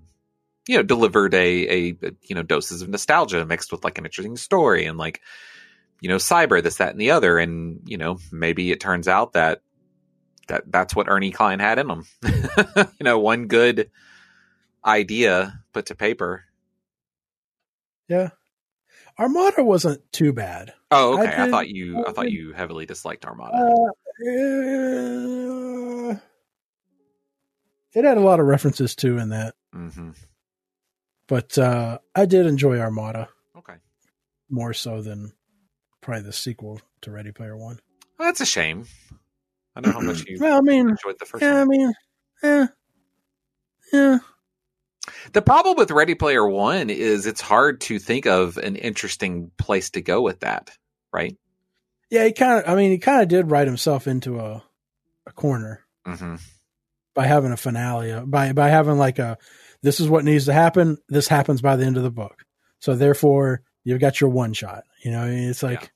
you know delivered a a you know doses of nostalgia mixed with like an interesting story and like you know, cyber, this, that, and the other. And, you know, maybe it turns out that that that's what Ernie Cline had in him. *laughs* you know, one good idea put to paper. Yeah, Armada wasn't too bad. Oh, okay. I, did- thought you I I thought did- you heavily disliked Armada. Uh, uh, it had a lot of references too in that, hmm but uh, I did enjoy Armada Okay. more so than probably the sequel to Ready Player One. Well, that's a shame. I don't know how much *clears throat* you Well, I mean, enjoyed the first yeah, I mean, yeah, yeah. The problem with Ready Player One is it's hard to think of an interesting place to go with that, right? Yeah, he kind of. I mean, he kind of did write himself into a a corner hmm by having a finale. uh, By by having like a, this is what needs to happen. This happens by the end of the book. So therefore, you've got your one shot. You know, it's like Yeah.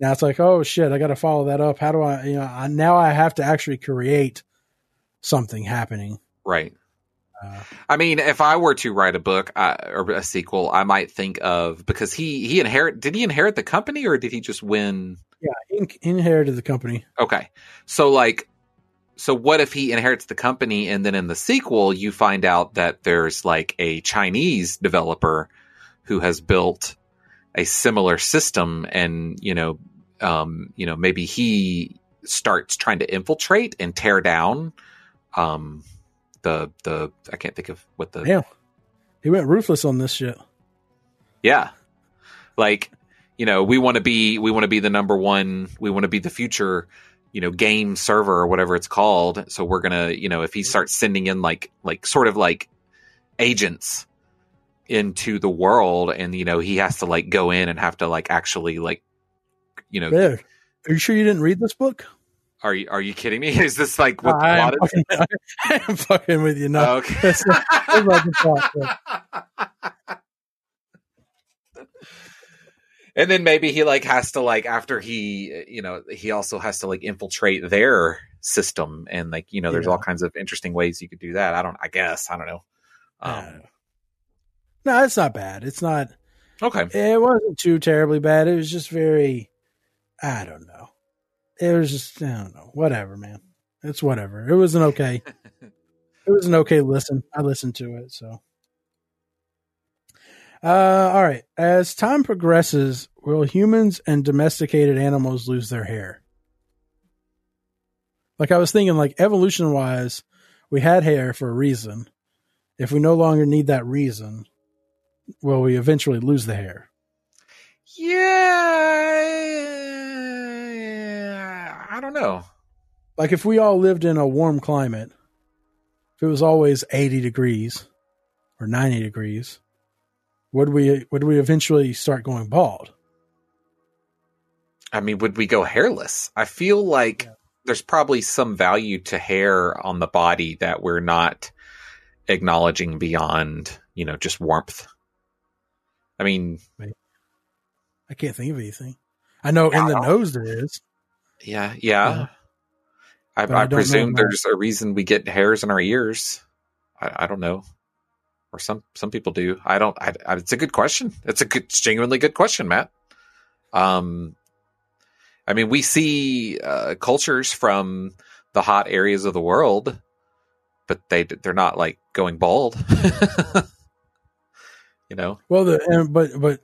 now it's like, oh shit, I got to follow that up. How do I? You know, I, now I have to actually create something happening. Right. Uh, I mean, if I were to write a book uh, or a sequel, I might think of because he he inherit did he inherit the company or did he just win? yeah, he he inherited the company. Okay, so like, so what if he inherits the company and then in the sequel you find out that there's like a Chinese developer who has built a similar system and you know, um, you know maybe he starts trying to infiltrate and tear down, um, the the I can't think of what the Damn, he went ruthless on this shit. Yeah. Like, you know, we want to be we want to be the number one, we want to be the future, you know, game server or whatever it's called. So we're going to, you know, if he mm-hmm. starts sending in like like sort of like agents into the world and you know, he has to like go in and have to like actually like you know, There. Are you sure you didn't read this book? are you are you kidding me? *laughs* Is this like what the I am plot is? fucking, *laughs* I am fucking with you. No, Okay. that's that's *laughs* not the plot, but- and then maybe he like has to like after he you know he also has to like infiltrate their system and like you know there's Yeah. all kinds of interesting ways you could do that i don't i guess i don't know um. No, it's not bad. It's not. okay It wasn't too terribly bad. It was just very. I don't know. It was just I don't know. Whatever, man. It's whatever. It was an okay. *laughs* it was an okay listen. I listened to it. So. Uh, all right. As time progresses, will humans and domesticated animals lose their hair? Like I was thinking, like evolution wise, we had hair for a reason. If we no longer need that reason, will we eventually lose the hair? yeah i don't know Like if we all lived in a warm climate, if it was always 80 degrees or 90 degrees, would we would we eventually start going bald? i mean would we go hairless i feel like Yeah. there's probably some value to hair on the body that we're not acknowledging beyond you know just warmth i mean I can't think of anything. I know in the nose there is. Yeah, yeah. I, I I, presume there's a reason we get hairs in our ears. I, I don't know, or some some people do. I don't. I, I, it's a good question. It's a good, it's genuinely good question, Matt. Um, I mean, we see uh, cultures from the hot areas of the world but they they're not like going bald. *laughs* you know. Well, the but but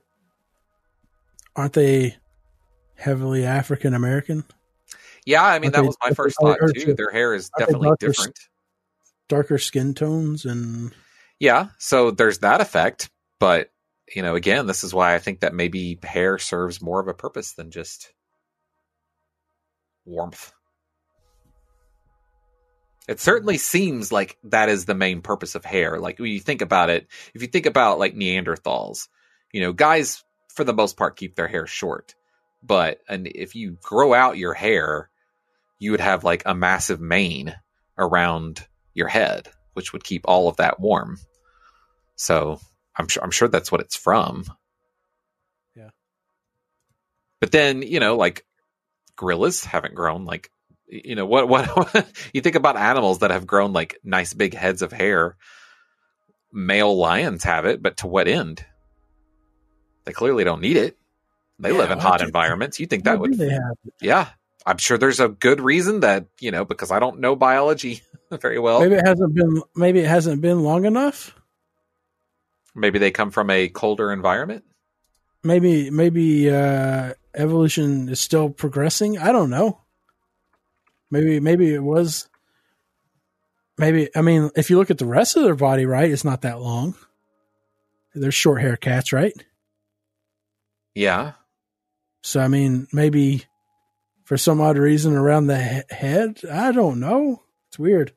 aren't they heavily African American? Yeah, I mean Aren't that they- was my first thought too. Their hair is definitely doctors? different. Darker skin tones and Yeah, so there's that effect, but you know, again, this is why I think that maybe hair serves more of a purpose than just warmth. It certainly mm-hmm. seems like that is the main purpose of hair. Like when you think about it, if you think about like Neanderthals, you know, guys for the most part keep their hair short. But and if you grow out your hair, you would have like a massive mane around your head, which would keep all of that warm. So I'm sure I'm sure that's what it's from. Yeah. But then, you know, like gorillas haven't grown like you know what what *laughs* you think about animals that have grown like nice big heads of hair. Male lions have it, but to what end? They clearly don't need it. They Yeah, live in hot do- environments. You think that would yeah. I'm sure there's a good reason that, you know, because I don't know biology *laughs* very well. maybe it hasn't been maybe it hasn't been long enough. Maybe they come from a colder environment. Maybe maybe uh, evolution is still progressing. I don't know. Maybe maybe it was. Maybe I mean, if you look at the rest of their body, right, it's not that long. They're short hair cats, right? Yeah. So I mean, maybe for some odd reason around the he- head, I don't know. It's weird.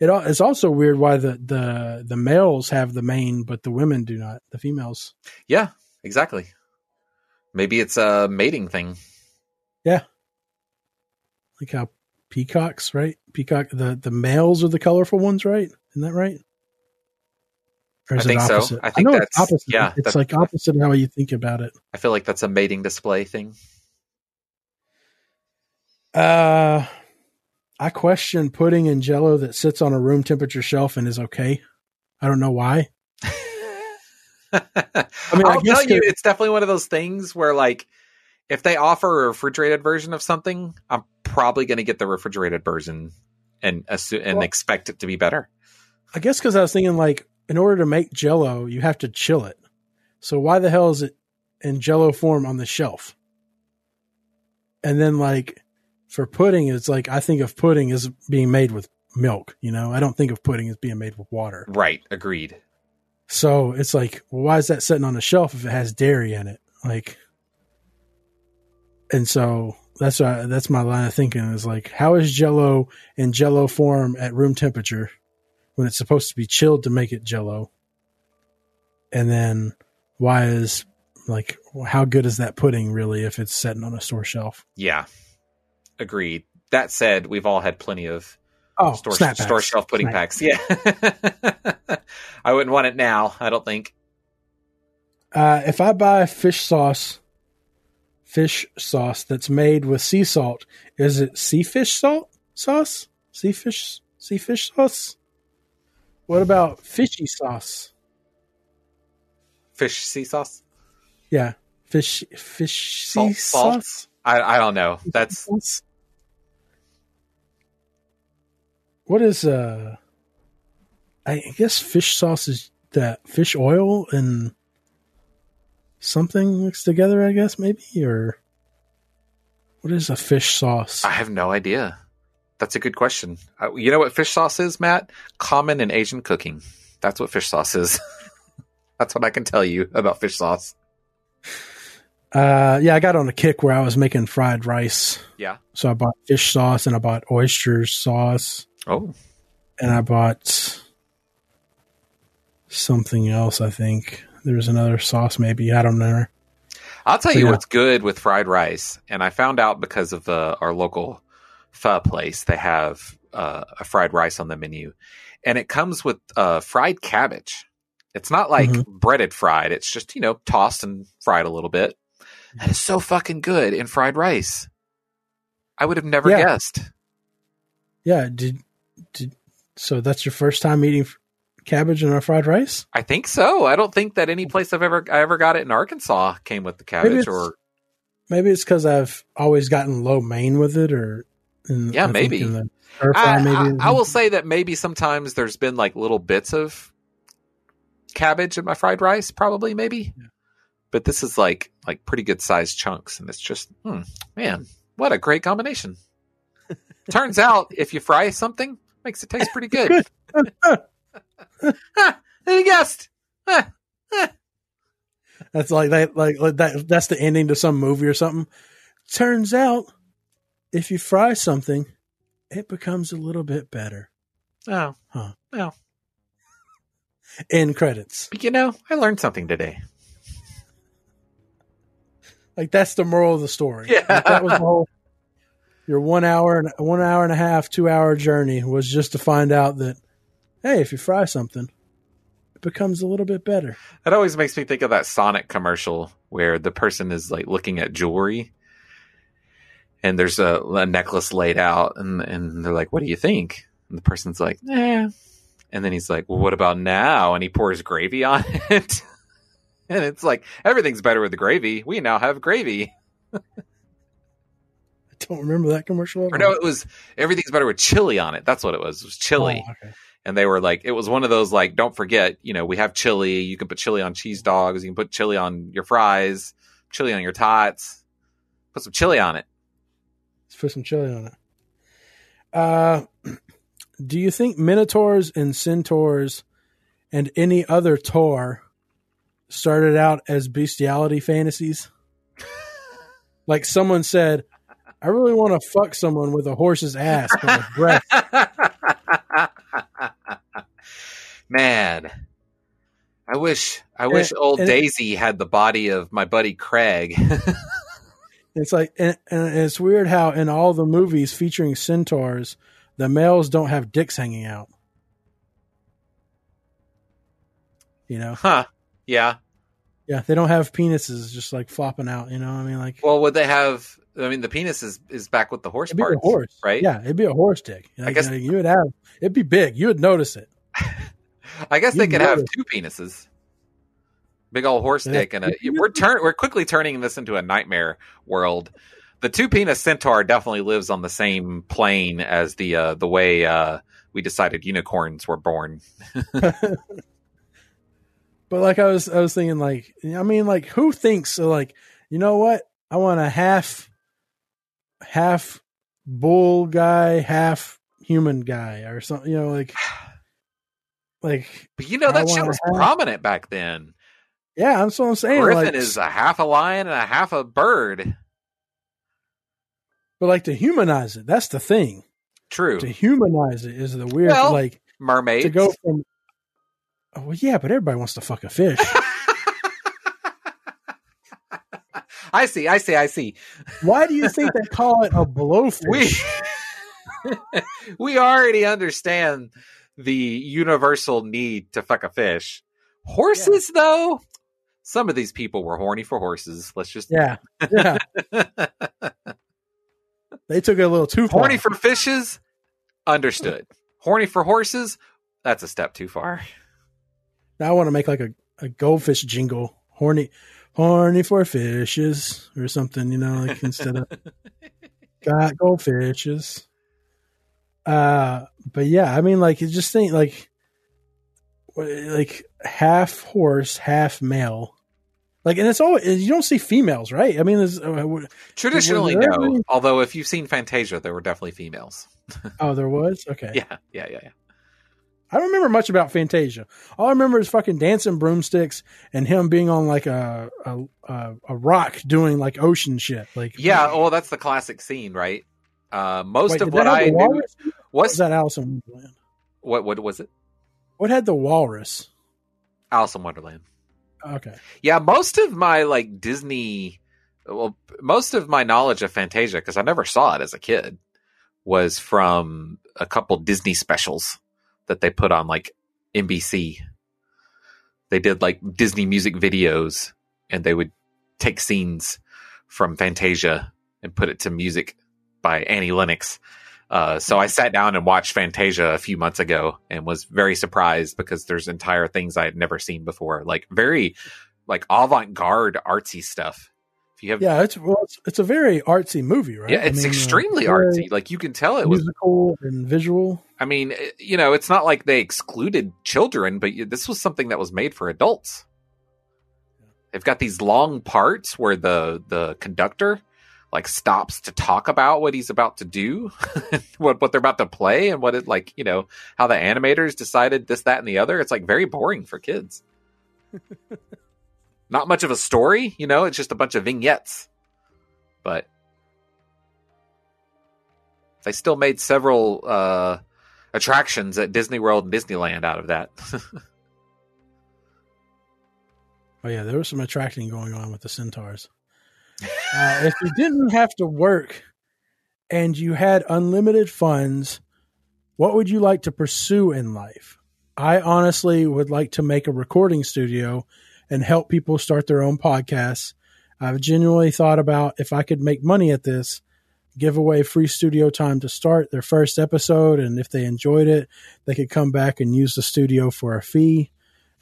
It it's also weird why the the the males have the mane, but the women do not. The females. Yeah, exactly. Maybe it's a mating thing. Yeah. Like how peacocks, right? Peacock, the the males are the colorful ones, right? Isn't that right? I think so. I think know that's- it's opposite. yeah, it's that- like opposite how you think about it. I feel like that's a mating display thing. Uh, I question pudding and Jello that sits on a room temperature shelf and is okay. I don't know why. *laughs* I mean, I will guess tell you, it's definitely one of those things where, like, if they offer a refrigerated version of something, I'm probably going to get the refrigerated version and assume and Well- expect it to be better. I guess because I was thinking like, in order to make Jello, you have to chill it. So why the hell is it in Jello form on the shelf? And then like for pudding, it's like I think of pudding as being made with milk. You know, I don't think of pudding as being made with water. Right. Agreed. So it's like, well, why is that sitting on the shelf if it has dairy in it? Like, and so that's why that's my line of thinking is like, how is Jello in Jello form at room temperature when it's supposed to be chilled to make it Jello? And then why is like how good is that pudding really if it's sitting on a store shelf? Yeah. Agreed. That said, we've all had plenty of Oh, store, store shelf pudding Snap. packs. Yeah. *laughs* I wouldn't want it now, I don't think. Uh, if I buy fish sauce, fish sauce that's made with sea salt, is it sea fish salt sauce? Sea fish, sea fish sauce? What about fishy sauce? Fish sea sauce? Yeah, fish, fish sea Salt- salt? sauce. I, I don't know. That's What is uh? I guess fish sauce is that fish oil and something mixed together. I guess maybe or what is a fish sauce? I have no idea. That's a good question. Uh, you know what fish sauce is, Matt? Common in Asian cooking. That's what fish sauce is. *laughs* That's what I can tell you about fish sauce. Uh, yeah, I got on a kick where I was making fried rice. Yeah. So I bought fish sauce and I bought oyster sauce Oh, and I bought something else. I think there was another sauce, maybe I don't know. I'll tell So, you yeah. what's good with fried rice, and I found out because of uh, our local pho place. They have uh, a fried rice on the menu, and it comes with uh, fried cabbage. It's not like Mhm. breaded fried; it's just you know tossed and fried a little bit. That is so fucking good in fried rice. I would have never Yeah. guessed. Yeah, did did so? That's your first time eating cabbage and a fried rice? I think so. I don't think that any place I've ever I ever got it in Arkansas came with the cabbage it's- or Maybe it's because I've always gotten lo mein with it, or and Yeah, I maybe. in the- I, maybe. I, I will say that maybe sometimes there's been like little bits of cabbage in my fried rice, probably maybe. Yeah. But this is like like pretty good sized chunks, and it's just hmm, man, what a great combination. *laughs* Turns out, if you fry something, makes it taste pretty good. *laughs* *laughs* Who guessed? Ha, *laughs* ha. That's like that. Like, like that. That's the ending to some movie or something. Turns out, if you fry something, it becomes a little bit better. Oh, Huh. Well, End credits. but you know, I learned something today. Like that's the moral of the story. Yeah. Like, that was the whole. Your one hour and one hour and a half, two hour journey was just to find out that, hey, if you fry something, it becomes a little bit better. That always makes me think of that Sonic commercial where the person is like looking at jewelry and there's a, a necklace laid out and, and they're like, what do you think? And the person's like, eh. And then he's like, well, what about now? And he pours gravy on *laughs* it. and it's like, everything's better with the gravy. We now have gravy. *laughs* Don't remember that commercial. Or no, it was everything's better with chili on it. That's what it was. It was chili. Oh, okay. and they were like it was one of those like don't forget you know we have chili you can put chili on cheese dogs you can put chili on your fries chili on your tots put some chili on it Let's put some chili on it. Uh, *clears throat* do you think minotaurs and centaurs and any other tor started out as bestiality fantasies? *laughs* like someone said, I really want to fuck someone with a horse's ass, breath. *laughs* man i wish i wish And- old and- daisy had the body of my buddy craig *laughs* It's like, and, and it's weird how in all the movies featuring centaurs, the males don't have dicks hanging out. You know, huh yeah yeah, they don't have penises just like flopping out. You know, what I mean, like well would they have i mean the penis is is back with the horse it'd be parts a horse, right Yeah, it'd be a horse dick. Like, guess- uh, you would have it'd be big. You would notice it. *laughs* i guess they could know have two penises big old horse Yeah. dick and a, *laughs* we're turn we're quickly turning this into a nightmare world the two penis centaur definitely lives on the same plane as the uh the way uh we decided unicorns were born *laughs* But like I was, I was thinking, like, I mean, like, who thinks? Like, you know what? I want a half, half bull guy, half human guy, or something. You know, like, like, but you know that shit was have- prominent back then yeah, that's what I'm saying. griffin like, is a half a lion and a half a bird but like to humanize it, that's the thing. true To humanize it is the weird, Well, like, mermaid to go from. Oh well, yeah, but everybody wants to fuck a fish. *laughs* i see i see i see Why do you think they call it a blowfish? we *laughs* we already understand the universal need to fuck a fish. Horses, though, some of these people were horny for horses. Let's just yeah, yeah. *laughs* they took it a little too far. horny for fishes. Understood. horny for horses. That's a step too far. Now I want to make like a, a goldfish jingle. Horny, horny for fishes or something, you know, like instead of *laughs* got goldfishes. Uh, but yeah, I mean, like, you just think like, like half horse, half male. Like, and it's all you don't see females, right? I mean, there's, uh, Traditionally, there no. any- Although, if you've seen Fantasia, there were definitely females. *laughs* oh, there was okay. Yeah, yeah, yeah, yeah. I don't remember much about Fantasia. All I remember is fucking dancing broomsticks and him being on like a a, a, rock doing like ocean shit. Like Yeah, well, that's the classic scene, right? Uh, most Wait, of what I knew was was that Alice in Wonderland? what? What was it? What had the walrus? Alice in Wonderland. Okay, Yeah, most of my like Disney, well, most of my knowledge of Fantasia because I never saw it as a kid was from a couple Disney specials that they put on like NBC. They did like Disney music videos, and they would take scenes from Fantasia and put it to music by Annie Lennox. Uh, so I sat down and watched Fantasia a few months ago and was very surprised because there's entire things I had never seen before, like very like avant-garde artsy stuff If you have, Yeah, it's well, it's, it's a very artsy movie, right? yeah, I it's mean, uh, extremely very artsy. Like you can tell it was. musical and visual. I mean, eh, you know, it's not like they excluded children, but this was something that was made for adults. They've got these long parts where the the conductor like stops to talk about what he's about to do, *laughs* what what they're about to play, and what it like you know how the animators decided this, that, and the other. It's like very boring for kids. *laughs* not much of a story, you know. It's just a bunch of vignettes, but they still made several uh, attractions at Disney World and Disneyland out of that. *laughs* Oh yeah, there was some attracting going on with the centaurs. Uh, if you didn't have to work and you had unlimited funds, what would you like to pursue in life? I honestly would like to make a recording studio and help people start their own podcasts. I've genuinely thought about if I could make money at this, give away free studio time to start their first episode. And if they enjoyed it, they could come back and use the studio for a fee.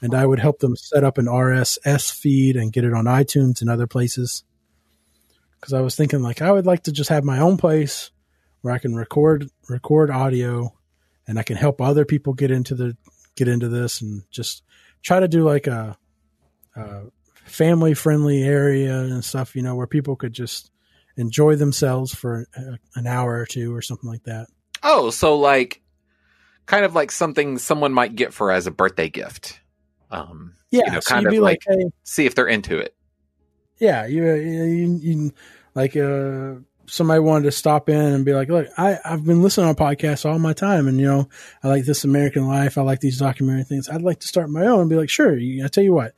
And I would help them set up an RSS feed and get it on iTunes and other places. Because I was thinking, like, I would like to just have my own place where I can record record audio, and I can help other people get into the get into this, and just try to do like a, a family friendly area and stuff, you know, where people could just enjoy themselves for a, an hour or two or something like that. oh, so like kind of like something someone might get for as a birthday gift. Um, Yeah, You know, kind you'd of like, like- hey, see if they're into it. yeah, you, you, you like uh, somebody wanted to stop in and be like, look, I I've been listening to podcasts all my time, and you know, I like this American Life, I like these documentary things. I'd like to start my own. And be like, sure, you, I tell you what,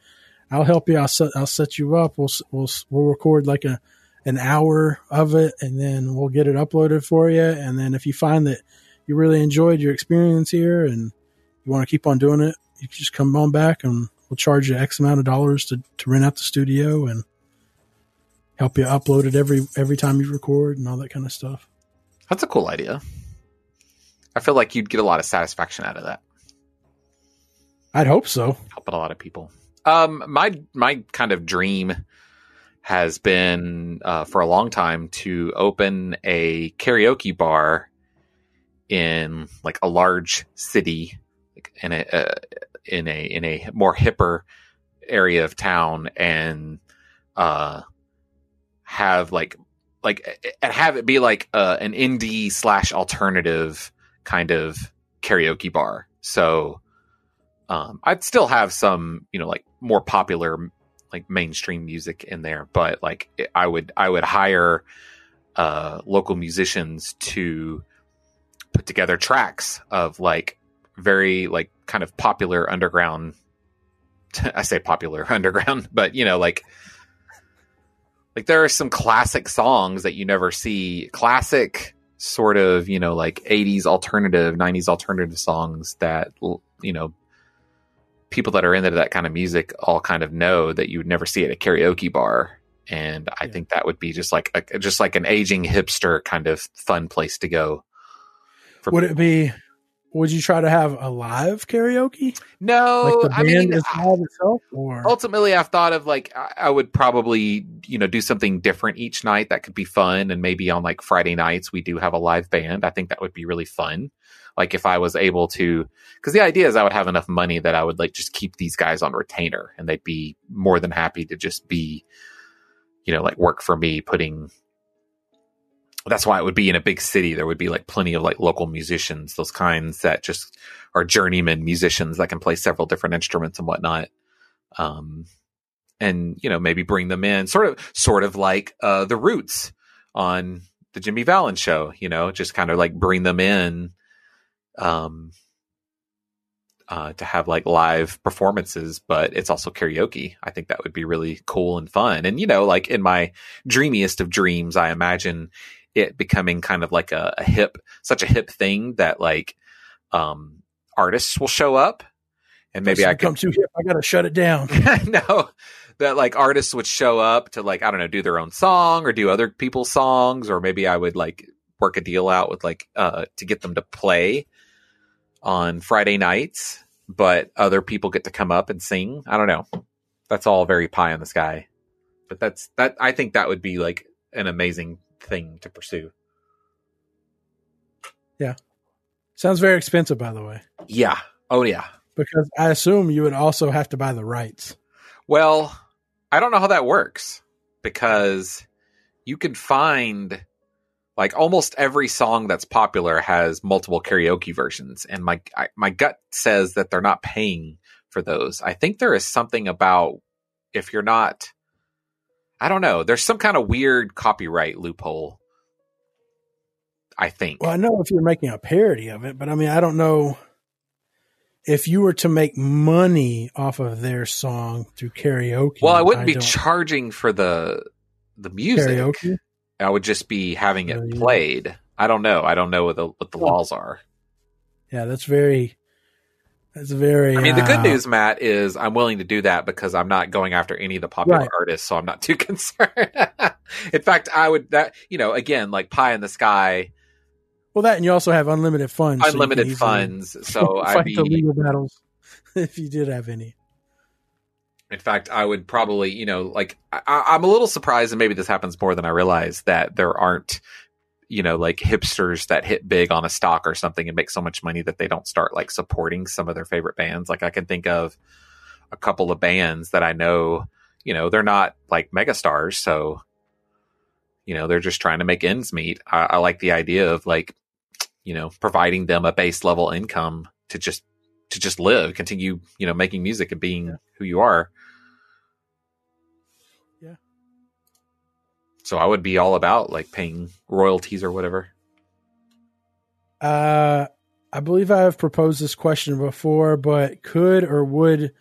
I'll help you. I'll set I'll set you up. We'll we'll we'll record like a an hour of it, and then we'll get it uploaded for you. And then if you find that you really enjoyed your experience here and you want to keep on doing it, you can just come on back and we'll charge you X amount of dollars to, to rent out the studio and help you upload it every every time you record and all that kind of stuff. That's a cool idea. I feel like you'd get a lot of satisfaction out of that. I'd hope so. helping a lot of people. Um, my my kind of dream has been uh, for a long time to open a karaoke bar in like a large city, like in a uh, in a in a more hipper area of town, and uh, have like like and have it be like uh, an indie slash alternative kind of karaoke bar. So um, I'd still have some, you know, like more popular, like mainstream music in there, but like I would, I would hire uh, local musicians to put together tracks of like very like kind of popular underground. *laughs* I say popular *laughs* underground, but you know, like like there are some classic songs that you never see, classic sort of you know like 80s alternative 90s alternative songs that you know people that are into that kind of music all kind of know that you would never see it at a karaoke bar and i Yeah. think that would be just like a, just like an aging hipster kind of fun place to go Would it be? Would you try to have a live karaoke? no Like i mean itself, ultimately i've thought of like I- i would probably you know do something different each night that could be fun and maybe on like friday nights we do have a live band. I think that would be really fun. Like if i was able to because the idea is i would have enough money that i would like just keep these guys on retainer and they'd be more than happy to just be you know like work for me putting that's why it would be in a big city there would be like plenty of like local musicians those kinds that just are journeyman musicians that can play several different instruments and whatnot um and you know maybe bring them in sort of sort of like uh the roots on the jimmy fallon show you know just kind of like bring them in um uh, to have like live performances, but it's also karaoke. I think that would be really cool and fun. And you know, like in my dreamiest of dreams, I imagine it becoming kind of like a, a hip, such a hip thing that like um, artists will show up, and maybe I become too hip. I got to shut it down. *laughs* no that like artists would show up to like I don't know do their own song or do other people's songs, or maybe I would like work a deal out with like uh to get them to play on Friday nights, but other people get to come up and sing. I don't know. That's all very pie in the sky. but that's that. I think that would be like an amazing thing to pursue. Yeah. Sounds very expensive, by the way, Yeah. Oh yeah. because I assume you would also have to buy the rights. Well, I don't know how that works because you can find like almost every song that's popular has multiple karaoke versions, and my I, my gut says that they're not paying for those. I think there is something about if you're not, I don't know. There's some kind of weird copyright loophole. I think. Well, I know if you're making a parody of it, but I mean, I don't know if you were to make money off of their song through karaoke. Well, I wouldn't be don't- charging for the the music. karaoke. I would just be having it Oh, yeah. played. I don't know. I don't know what the what the Oh. laws are. Yeah, that's very. That's very. I mean, the good uh, news, Matt, is I'm willing to do that because I'm not going after any of the popular Right. artists, so I'm not too *laughs* concerned. in fact, I would that you know again like pie in the sky, Well, that and you also have unlimited funds. so unlimited easily funds. So *laughs* fight I'd the legal battles *laughs* if you did have any. In fact, I would probably, you know, like I, I'm a little surprised, and maybe this happens more than I realize that there aren't, you know, like hipsters that hit big on a stock or something and make so much money that they don't start like supporting some of their favorite bands. Like I can think of a couple of bands that I know, you know, they're not like megastars, so you know they're just trying to make ends meet. I, I like the idea of like, you know, providing them a base level income to just to just live, continue, you know, making music and being who you are. So I would be all about like paying royalties or whatever. Uh, I believe I have proposed this question before, but could or would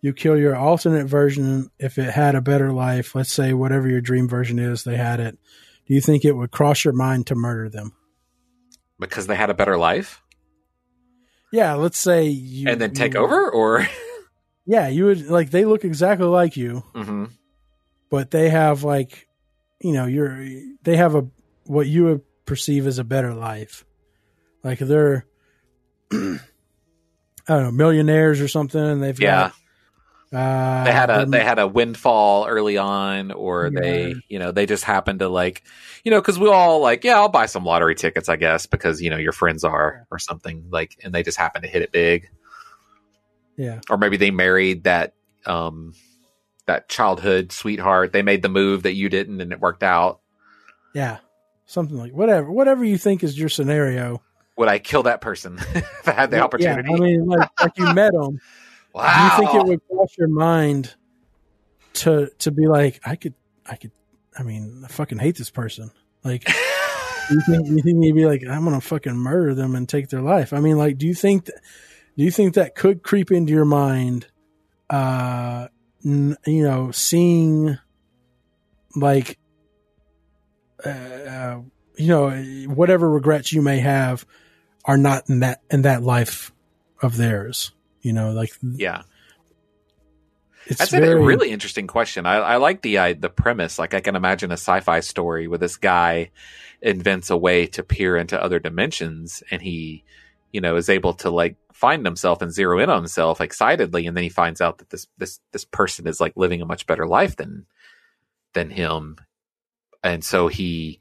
you kill your alternate version if it had a better life? Let's say whatever your dream version is, they had it. Do you think it would cross your mind to murder them? Because they had a better life Yeah, let's say you and then take you- over or Yeah, you would like they look exactly like you, Mhm. but they have like you know, you're they have a what you would perceive as a better life. Like they're *clears throat* I don't know, millionaires or something and they've Yeah. got uh they had a they're- had a windfall early on or they you know they just happened to like you know because we all like yeah i'll buy some lottery tickets i guess because you know your friends are or something like and they just happen to hit it big yeah. or maybe they married that um that childhood sweetheart they made the move that you didn't and it worked out Yeah. Something like whatever whatever you think is your scenario. would i kill that person *laughs* if i had the Yeah, opportunity I mean like like you met them. wow *laughs* Do you think it would cross your mind to to be like, I could, I could, I mean, I fucking hate this person. Like, *laughs* you think you think you'd be like, I'm gonna fucking murder them and take their life? I mean, like, do you think, that, do you think that could creep into your mind? Uh, you know, seeing like, uh, uh, you know, whatever regrets you may have are not in that in that life of theirs. You know, like yeah it's That's very, a really interesting question. I, I like the uh, the premise. Like I can imagine a sci-fi story where this guy invents a way to peer into other dimensions, and he, you know, is able to like find himself and zero in on himself excitedly, and then he finds out that this this this person is like living a much better life than than him, and so he,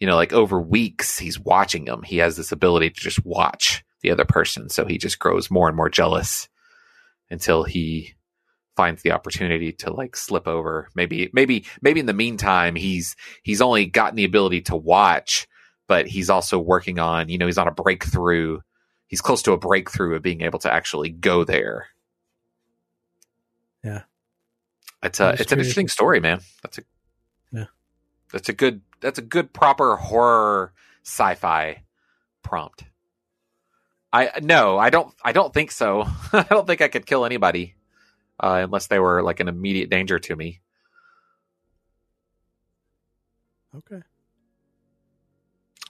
you know, like over weeks he's watching him. He has this ability to just watch the other person, so he just grows more and more jealous until he finds the opportunity to like slip over. Maybe maybe maybe in the meantime he's he's only gotten the ability to watch but he's also working on you know he's on a breakthrough he's close to a breakthrough of being able to actually go there Yeah. it's a it's an interesting story man that's a Yeah. that's a good that's a good proper horror sci-fi prompt i no i don't i don't think so *laughs* i don't think i could kill anybody uh, unless they were like an immediate danger to me. okay.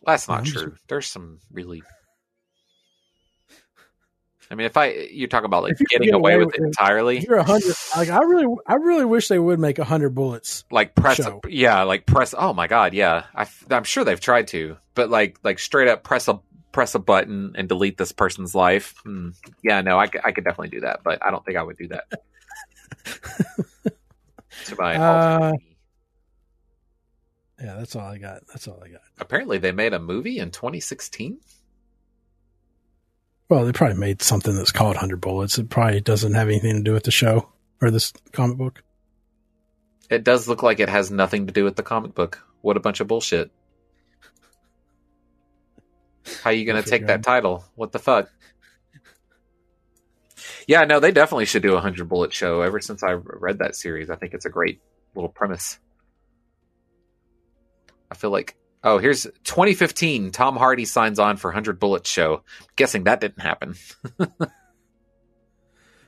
That's not I'm just- true. There's some really. I mean, if I you talk about like getting get away away with it it, entirely, you're a hundred, like I really, I really wish they would make a hundred bullets. like press, show. yeah, like press. Oh my god, yeah, I, am sure they've tried to, but like like straight up press a press a button and delete this person's life. Hmm. Yeah, no, I, could- I could definitely do that, but I don't think I would do that. *laughs* to my Uh. Yeah, that's all I got. That's all I got. Apparently, they made a movie in 2016. Well, they probably made something that's called Hundred Bullets. It probably doesn't have anything to do with the show or this comic book. It does look like it has nothing to do with the comic book. What a bunch of bullshit. How are you going to take that title? What the fuck? Yeah, no, they definitely should do a 100 bullet show. Ever since I read that series, I think it's a great little premise. I feel like oh, here's 2015. Tom Hardy signs on for 100 Bullets show. guessing that didn't happen. *laughs*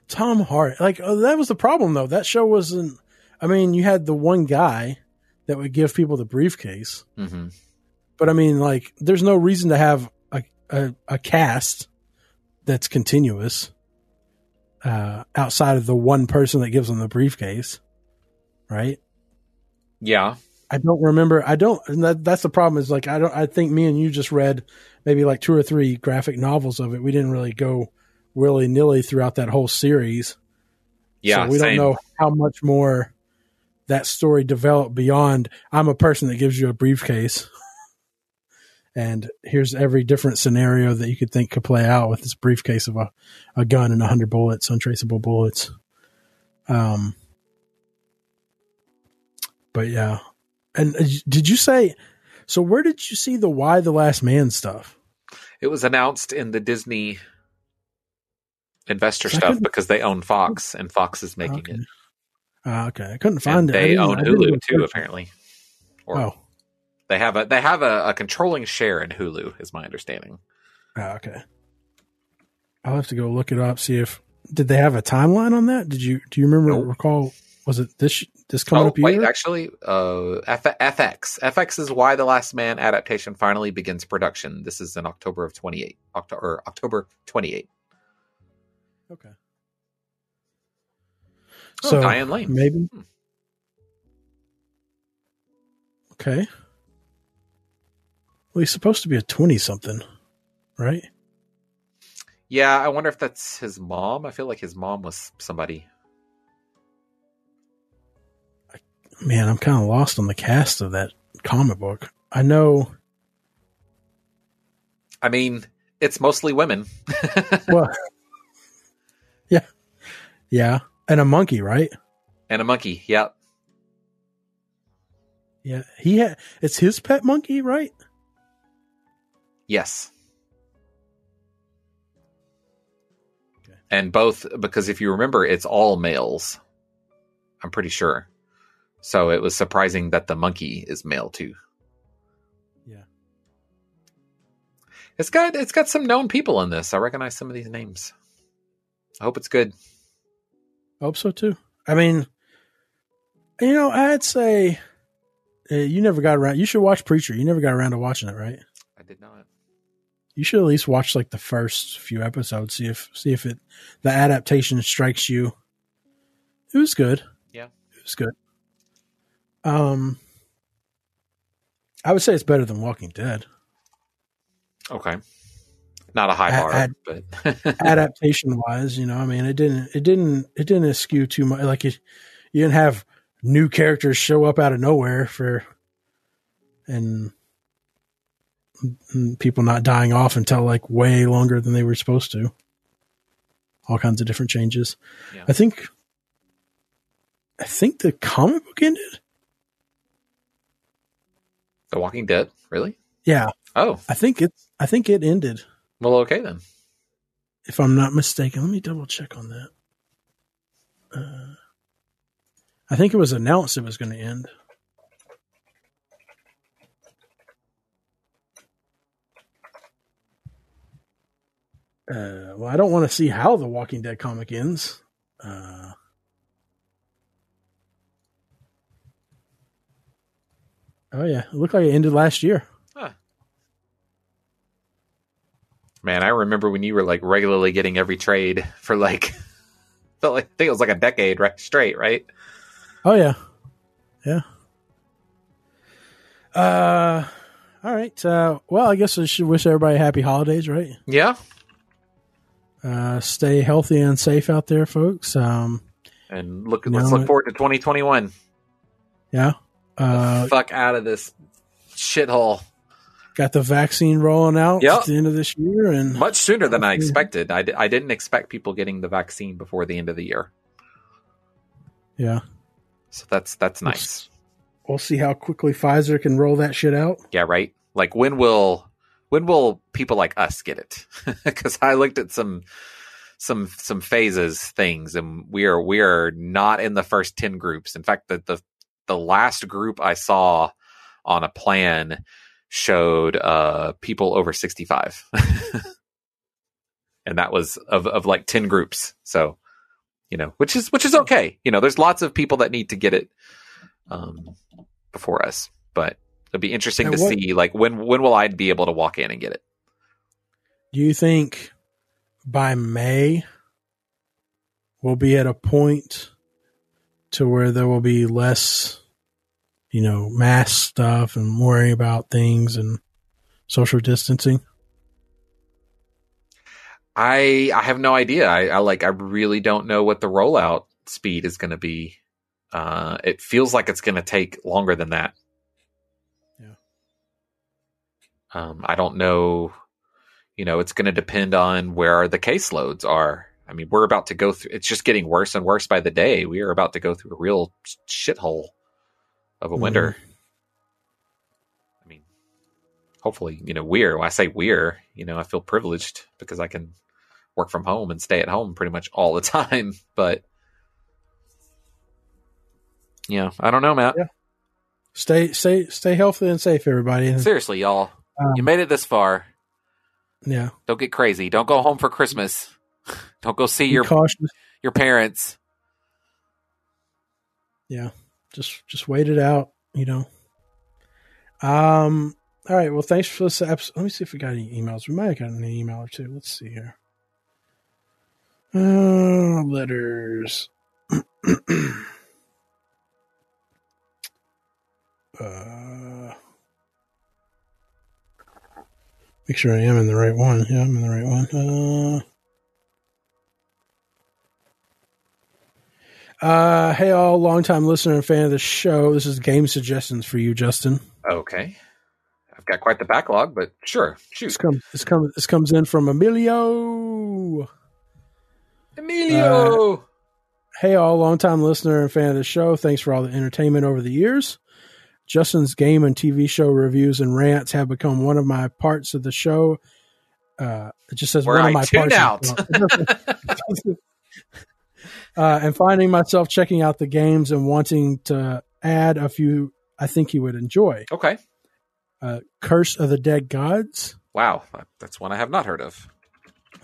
Tom Hardy, like oh, that was the problem though. That show wasn't. I mean, you had the one guy that would give people the briefcase, mm-hmm. but I mean, like, there's no reason to have a a, a cast that's continuous uh, outside of the one person that gives them the briefcase, right? Yeah. I don't remember. I don't. That, that's the problem. Is like I don't. I think me and you just read maybe like two or three graphic novels of it. We didn't really go willy nilly throughout that whole series. Yeah, so we same. don't know how much more that story developed beyond. I'm a person that gives you a briefcase, *laughs* and here's every different scenario that you could think could play out with this briefcase of a, a gun and a hundred bullets, untraceable bullets. Um, but yeah, and uh, did you say? So where did you see the Y: The Last Man stuff? It was announced in the Disney investor stuff because they own Fox and Fox is making okay. it. Uh, okay, I couldn't find and it. They own Hulu too, apparently. Or oh, they have a they have a, a, controlling share in Hulu, is my understanding. Oh, okay. I'll have to go look it up. See if did they have a timeline on that? Did you do you remember nope. recall? Was it this this coming oh, up wait, actually, uh, F- FX. FX is Y: The Last Man adaptation finally begins production. This is in October of 28. October, October 28. Okay. Oh, so, Diane Lane. Maybe. Hmm. Okay. Well, he's supposed to be a 20 something, right? Yeah, I wonder if that's his mom. I feel like his mom was somebody man, I'm kind of lost on the cast of that comic book. I know. I mean, it's mostly women. *laughs* well, *laughs* yeah, yeah, and a monkey, right? And a monkey, yep. Yeah, he had. It's his pet monkey, right? Yes. Okay. And both, because if you remember, it's all males. I'm pretty sure. So it was surprising that the monkey is male too. Yeah. It's got it's got some known people in this. I recognize some of these names. I hope it's good. I hope so too. I mean, you know, I'd say uh, you never got around. You should watch Preacher. You never got around to watching it, right? I did not. You should at least watch like the first few episodes. See if see if it the adaptation strikes you. It was good. Yeah, it was good. Um, I would say it's better than Walking Dead. Okay, not a high bar, ad, but *laughs* adaptation wise, you know, I mean, it didn't, it didn't, it didn't skew too much. Like it, you didn't have new characters show up out of nowhere for, and, and people not dying off until like way longer than they were supposed to. All kinds of different changes. Yeah. I think, I think the comic book ended. The Walking Dead, really? Yeah. Oh, I think it. I think it ended. Well, okay then. If I'm not mistaken, let me double check on that. Uh, I think it was announced it was going to end. Uh, well, I don't want to see how the Walking Dead comic ends. Uh, Oh yeah, it looked like it ended last year. Huh. Man, I remember when you were like regularly getting every trade for like *laughs* felt like I think it was like a decade right straight, right? Oh yeah, yeah. Uh, all right. Uh, well, I guess I should wish everybody happy holidays, right? Yeah. Uh, stay healthy and safe out there, folks. Um, and look, let's look forward to 2021. Yeah. Uh, fuck out of this shithole. Got the vaccine rolling out Yep. at the end of this year, and Much sooner than I expected. I, I didn't expect people getting the vaccine before the end of the year. yeah, So that's that's nice. we'll see how quickly Pfizer can roll that shit out. Yeah, right. Like when will when will people like us get it? *laughs* Because I looked at some some some phases things, and we are we are not in the first ten groups. In fact, the the the last group I saw on a plan showed uh people over sixty five, *laughs* and that was of of like ten groups. So you know, which is which is okay. You know, there's lots of people that need to get it um, before us, but it'll be interesting to what- see like when when will I be able to walk in and get it? Do you think by May we'll be at a point to where there will be less, you know, mass stuff and worrying about things and social distancing? I I have no idea. I, I like I really don't know what the rollout speed is going to be. Uh, it feels like it's going to take longer than that. Yeah. Um, I don't know. You know, it's going to depend on where the caseloads are. I mean, we're about to go through. It's just getting worse and worse by the day. We are about to go through a real shithole of a winter. I mean, hopefully, you know, we're. When I say we're, you know, I feel privileged because I can work from home and stay at home pretty much all the *laughs* time. But yeah, I don't know, Matt. Yeah. Stay, stay, stay healthy and safe, everybody. Seriously, y'all, Um, you made it this far. yeah, Don't get crazy. Don't go home for Christmas. *laughs* Don't go see be your cautious. your parents. Yeah, just just wait it out. You know. Um. All right. Well, thanks for this episode. Let me see if we got any emails. We might have gotten an email or two. Let's see here. Uh, letters. *clears throat* uh, make sure I am in the right one. Yeah, I'm in the right one. Uh, uh, hey, all, longtime listener and fan of the show. This is game suggestions for you, Justin. Okay, I've got quite the backlog, but sure, shoot, This comes this comes this comes in from Emilio. Emilio. Hey, all, longtime listener and fan of the show. Thanks for all the entertainment over the years. Justin's game and TV show reviews and rants have become one of my parts of the show. Uh, it just says Where one I of my parts. *laughs* uh, and finding myself checking out the games and wanting to add a few I think you would enjoy. okay, Uh, Curse of the Dead Gods. wow, that's one I have not heard of.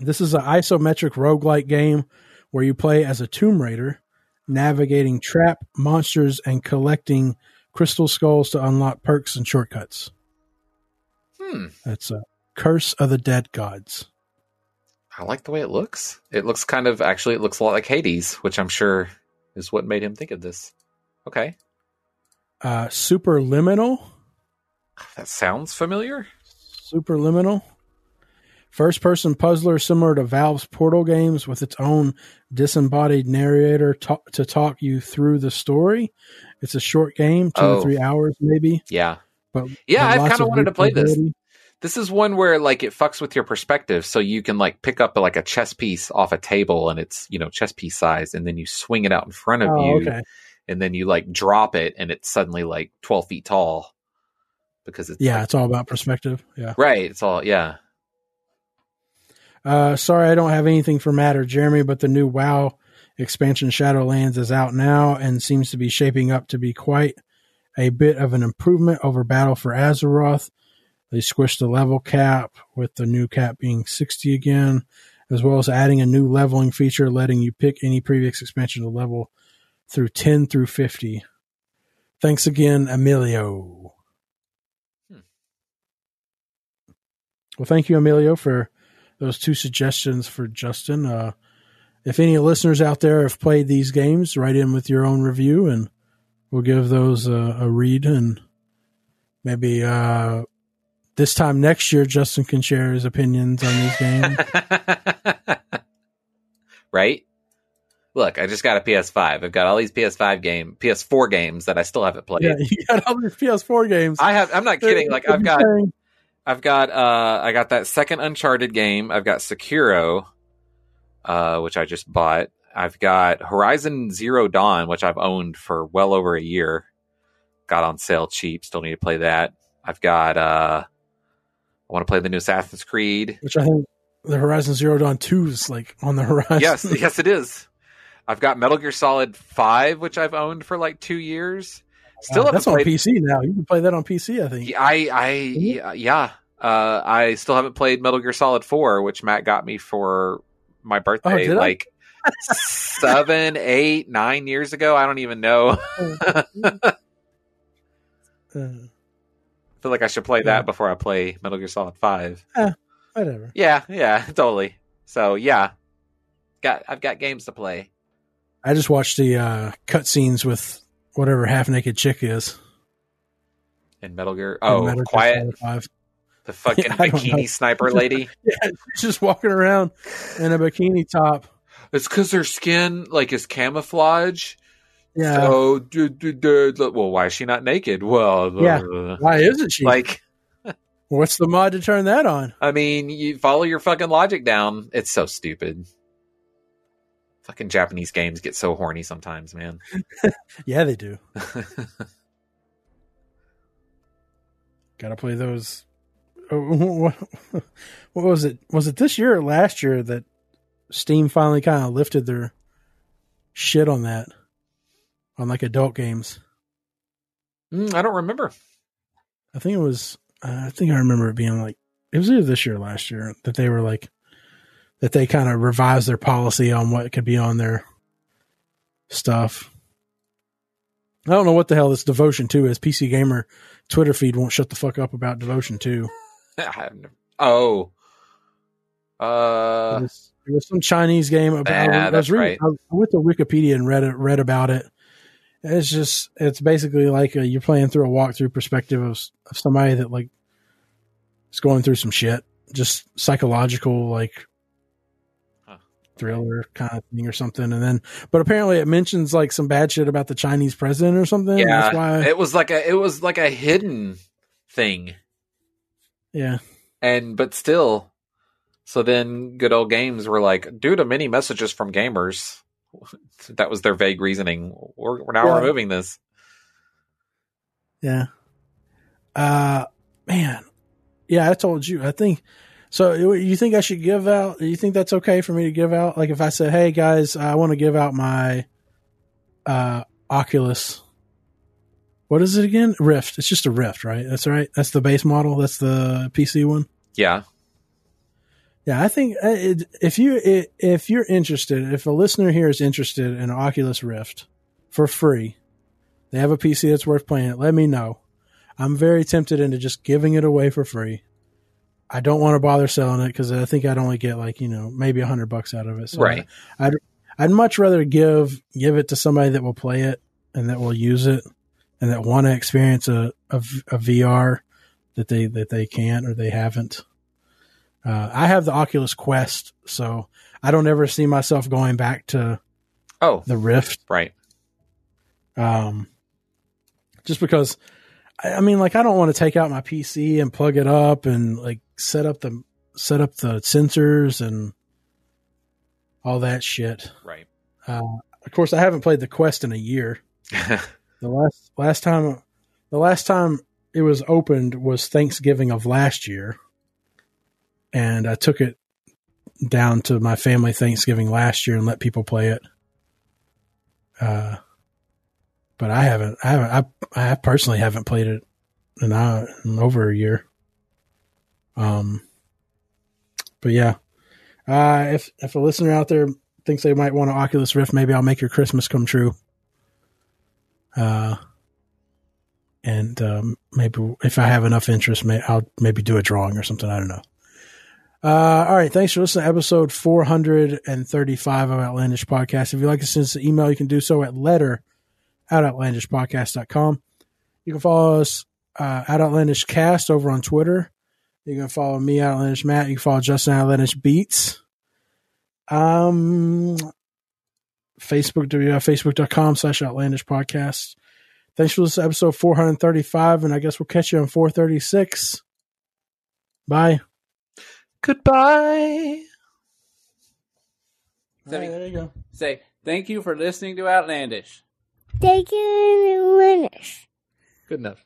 This is an isometric roguelike game where you play as a Tomb Raider, navigating trap monsters and collecting crystal skulls to unlock perks and shortcuts. Hmm, That's a Curse of the Dead Gods. I like the way it looks. It looks kind of actually, it looks a lot like Hades, which I'm sure is what made him think of this. Okay, Uh, Superliminal. that sounds familiar. Superliminal. First person puzzler similar to Valve's Portal games with its own disembodied narrator ta- to talk you through the story. It's a short game, two Oh. to three hours maybe. Yeah, But yeah, I've kind of wanted to play this. This is one where like it fucks with your perspective, so you can like pick up like a chess piece off a table, and it's you know chess piece size, and then you swing it out in front of Oh, you, okay. and then you like drop it, and it's suddenly like twelve feet tall because it's Yeah, like- it's all about perspective. Yeah. right. It's all yeah. Uh, sorry, I don't have anything for Matt or Jeremy, but the new WoW expansion Shadowlands is out now and seems to be shaping up to be quite a bit of an improvement over Battle for Azeroth. They squished the level cap with the new cap being 60 again, as well as adding a new leveling feature letting you pick any previous expansion to level through 10 through 50. Thanks again, Emilio. Hmm. Well, thank you, Emilio, for those two suggestions for Justin. Uh, if any listeners out there have played these games, write in with your own review and we'll give those a, a read. And maybe uh, this time next year, Justin can share his opinions on these games. *laughs* right? look, I just got a PS5. I've got all these PS5 game, PS4 games that I still haven't played. Yeah, you got all these PS4 games. I have. I'm not kidding. Like I've got, I've got, uh, I got that second Uncharted game. I've got Sekiro, uh, which I just bought. I've got Horizon Zero Dawn, which I've owned for well over a year. Got on sale cheap. Still need to play that. I've got. uh I want to play the new Assassin's Creed, which I think the Horizon Zero Dawn Two is like on the *laughs* horizon. Yes, yes, it is. I've got Metal Gear Solid Five, which I've owned for like two years. Still, uh, that's on PC now. You can play that on PC. I think. I, I, yeah. Uh, I still haven't played Metal Gear Solid Four, which Matt got me for my birthday, oh, like seven, *laughs* eight, nine years ago. I don't even know. *laughs* Uh, I feel like I should play yeah. that before I play Metal Gear Solid Five. Eh, whatever. Yeah, yeah, *laughs* totally. So yeah, got I've got games to play. I just watched the uh, cutscenes with whatever half naked chick is. In Metal Gear, oh, Metal quiet. Gear 5. The fucking *laughs* yeah, bikini sniper *laughs* lady. yeah, she's just walking around in a bikini top. It's because her skin like is camouflage. Yeah. So, d- d- d- well, why is she not naked? Well, yeah. Uh, why isn't she? Like, *laughs* what's the mod to turn that on? I mean, you follow your fucking logic down. It's so stupid. Fucking Japanese games get so horny sometimes, man. *laughs* yeah, they do. *laughs* Gotta play those. What, what was it? Was it this year or last year that Steam finally kind of lifted their shit on that? On like adult games? Mm, I don't remember. I think it was. Uh, I think I remember it being like it was either this year or last year that they were like that they kind of revised their policy on what could be on their stuff. I don't know what the hell this Devotion 2 is. PC Gamer Twitter feed won't shut the fuck up about Devotion 2. *laughs* oh. Uh, it was, it was, some Chinese game about. Yeah, I, was reading, right. I went to Wikipedia and read it, read about it. It's just it's basically like a, you're playing through a walkthrough perspective of, of somebody that like is going through some shit, just psychological like thriller kind of thing or something. And then, but apparently it mentions like some bad shit about the Chinese president or something. Yeah, That's why it was like a it was like a hidden thing. Yeah, and but still. So then, good old games were like, due to many messages from gamers, *laughs* that was their vague reasoning. We're, we're now yeah. removing this. Yeah. Uh, man. Yeah, I told you. I think so you think I should give out? You think that's okay for me to give out? Like if I said, "Hey guys, I want to give out my uh, Oculus." What is it again? Rift. It's just a Rift, right? That's right. That's the base model. That's the PC one. Yeah. Yeah, I think uh, if you if you're interested, if a listener here is interested in Oculus Rift for free, they have a PC that's worth playing it. Let me know. I'm very tempted into just giving it away for free. I don't want to bother selling it because I think I'd only get like you know maybe a hundred bucks out of it. So right. I, I'd I'd much rather give give it to somebody that will play it and that will use it and that want to experience a, a, a VR that they that they can't or they haven't. Uh, I have the Oculus Quest, so I don't ever see myself going back to oh the Rift. Right. Um, just because I mean, like, I don't want to take out my PC and plug it up and like set up the set up the sensors and all that shit. Right. Uh, of course, I haven't played the Quest in a year. *laughs* the last last time, the last time it was opened was Thanksgiving of last year, and I took it down to my family Thanksgiving last year and let people play it. Uh, but I haven't. I haven't. I, I personally haven't played it in, uh, in over a year. Um, but yeah, uh, if if a listener out there thinks they might want an Oculus Rift, maybe I'll make your Christmas come true. Uh, and um, maybe if I have enough interest, may, I'll maybe do a drawing or something. I don't know. Uh, all right. Thanks for listening to episode 435 of Outlandish Podcast. If you'd like to send us an email, you can do so at letter at outlandishpodcast.com. You can follow us uh, at Outlandish Cast over on Twitter. You can follow me, Outlandish Matt. You can follow Justin Outlandish Beats. Um, Facebook, facebook.com slash outlandish podcast. Thanks for this episode 435, and I guess we'll catch you on 436. Bye. Goodbye. All right, there you go. Say, thank you for listening to Outlandish. Thank you, Linus. Good enough.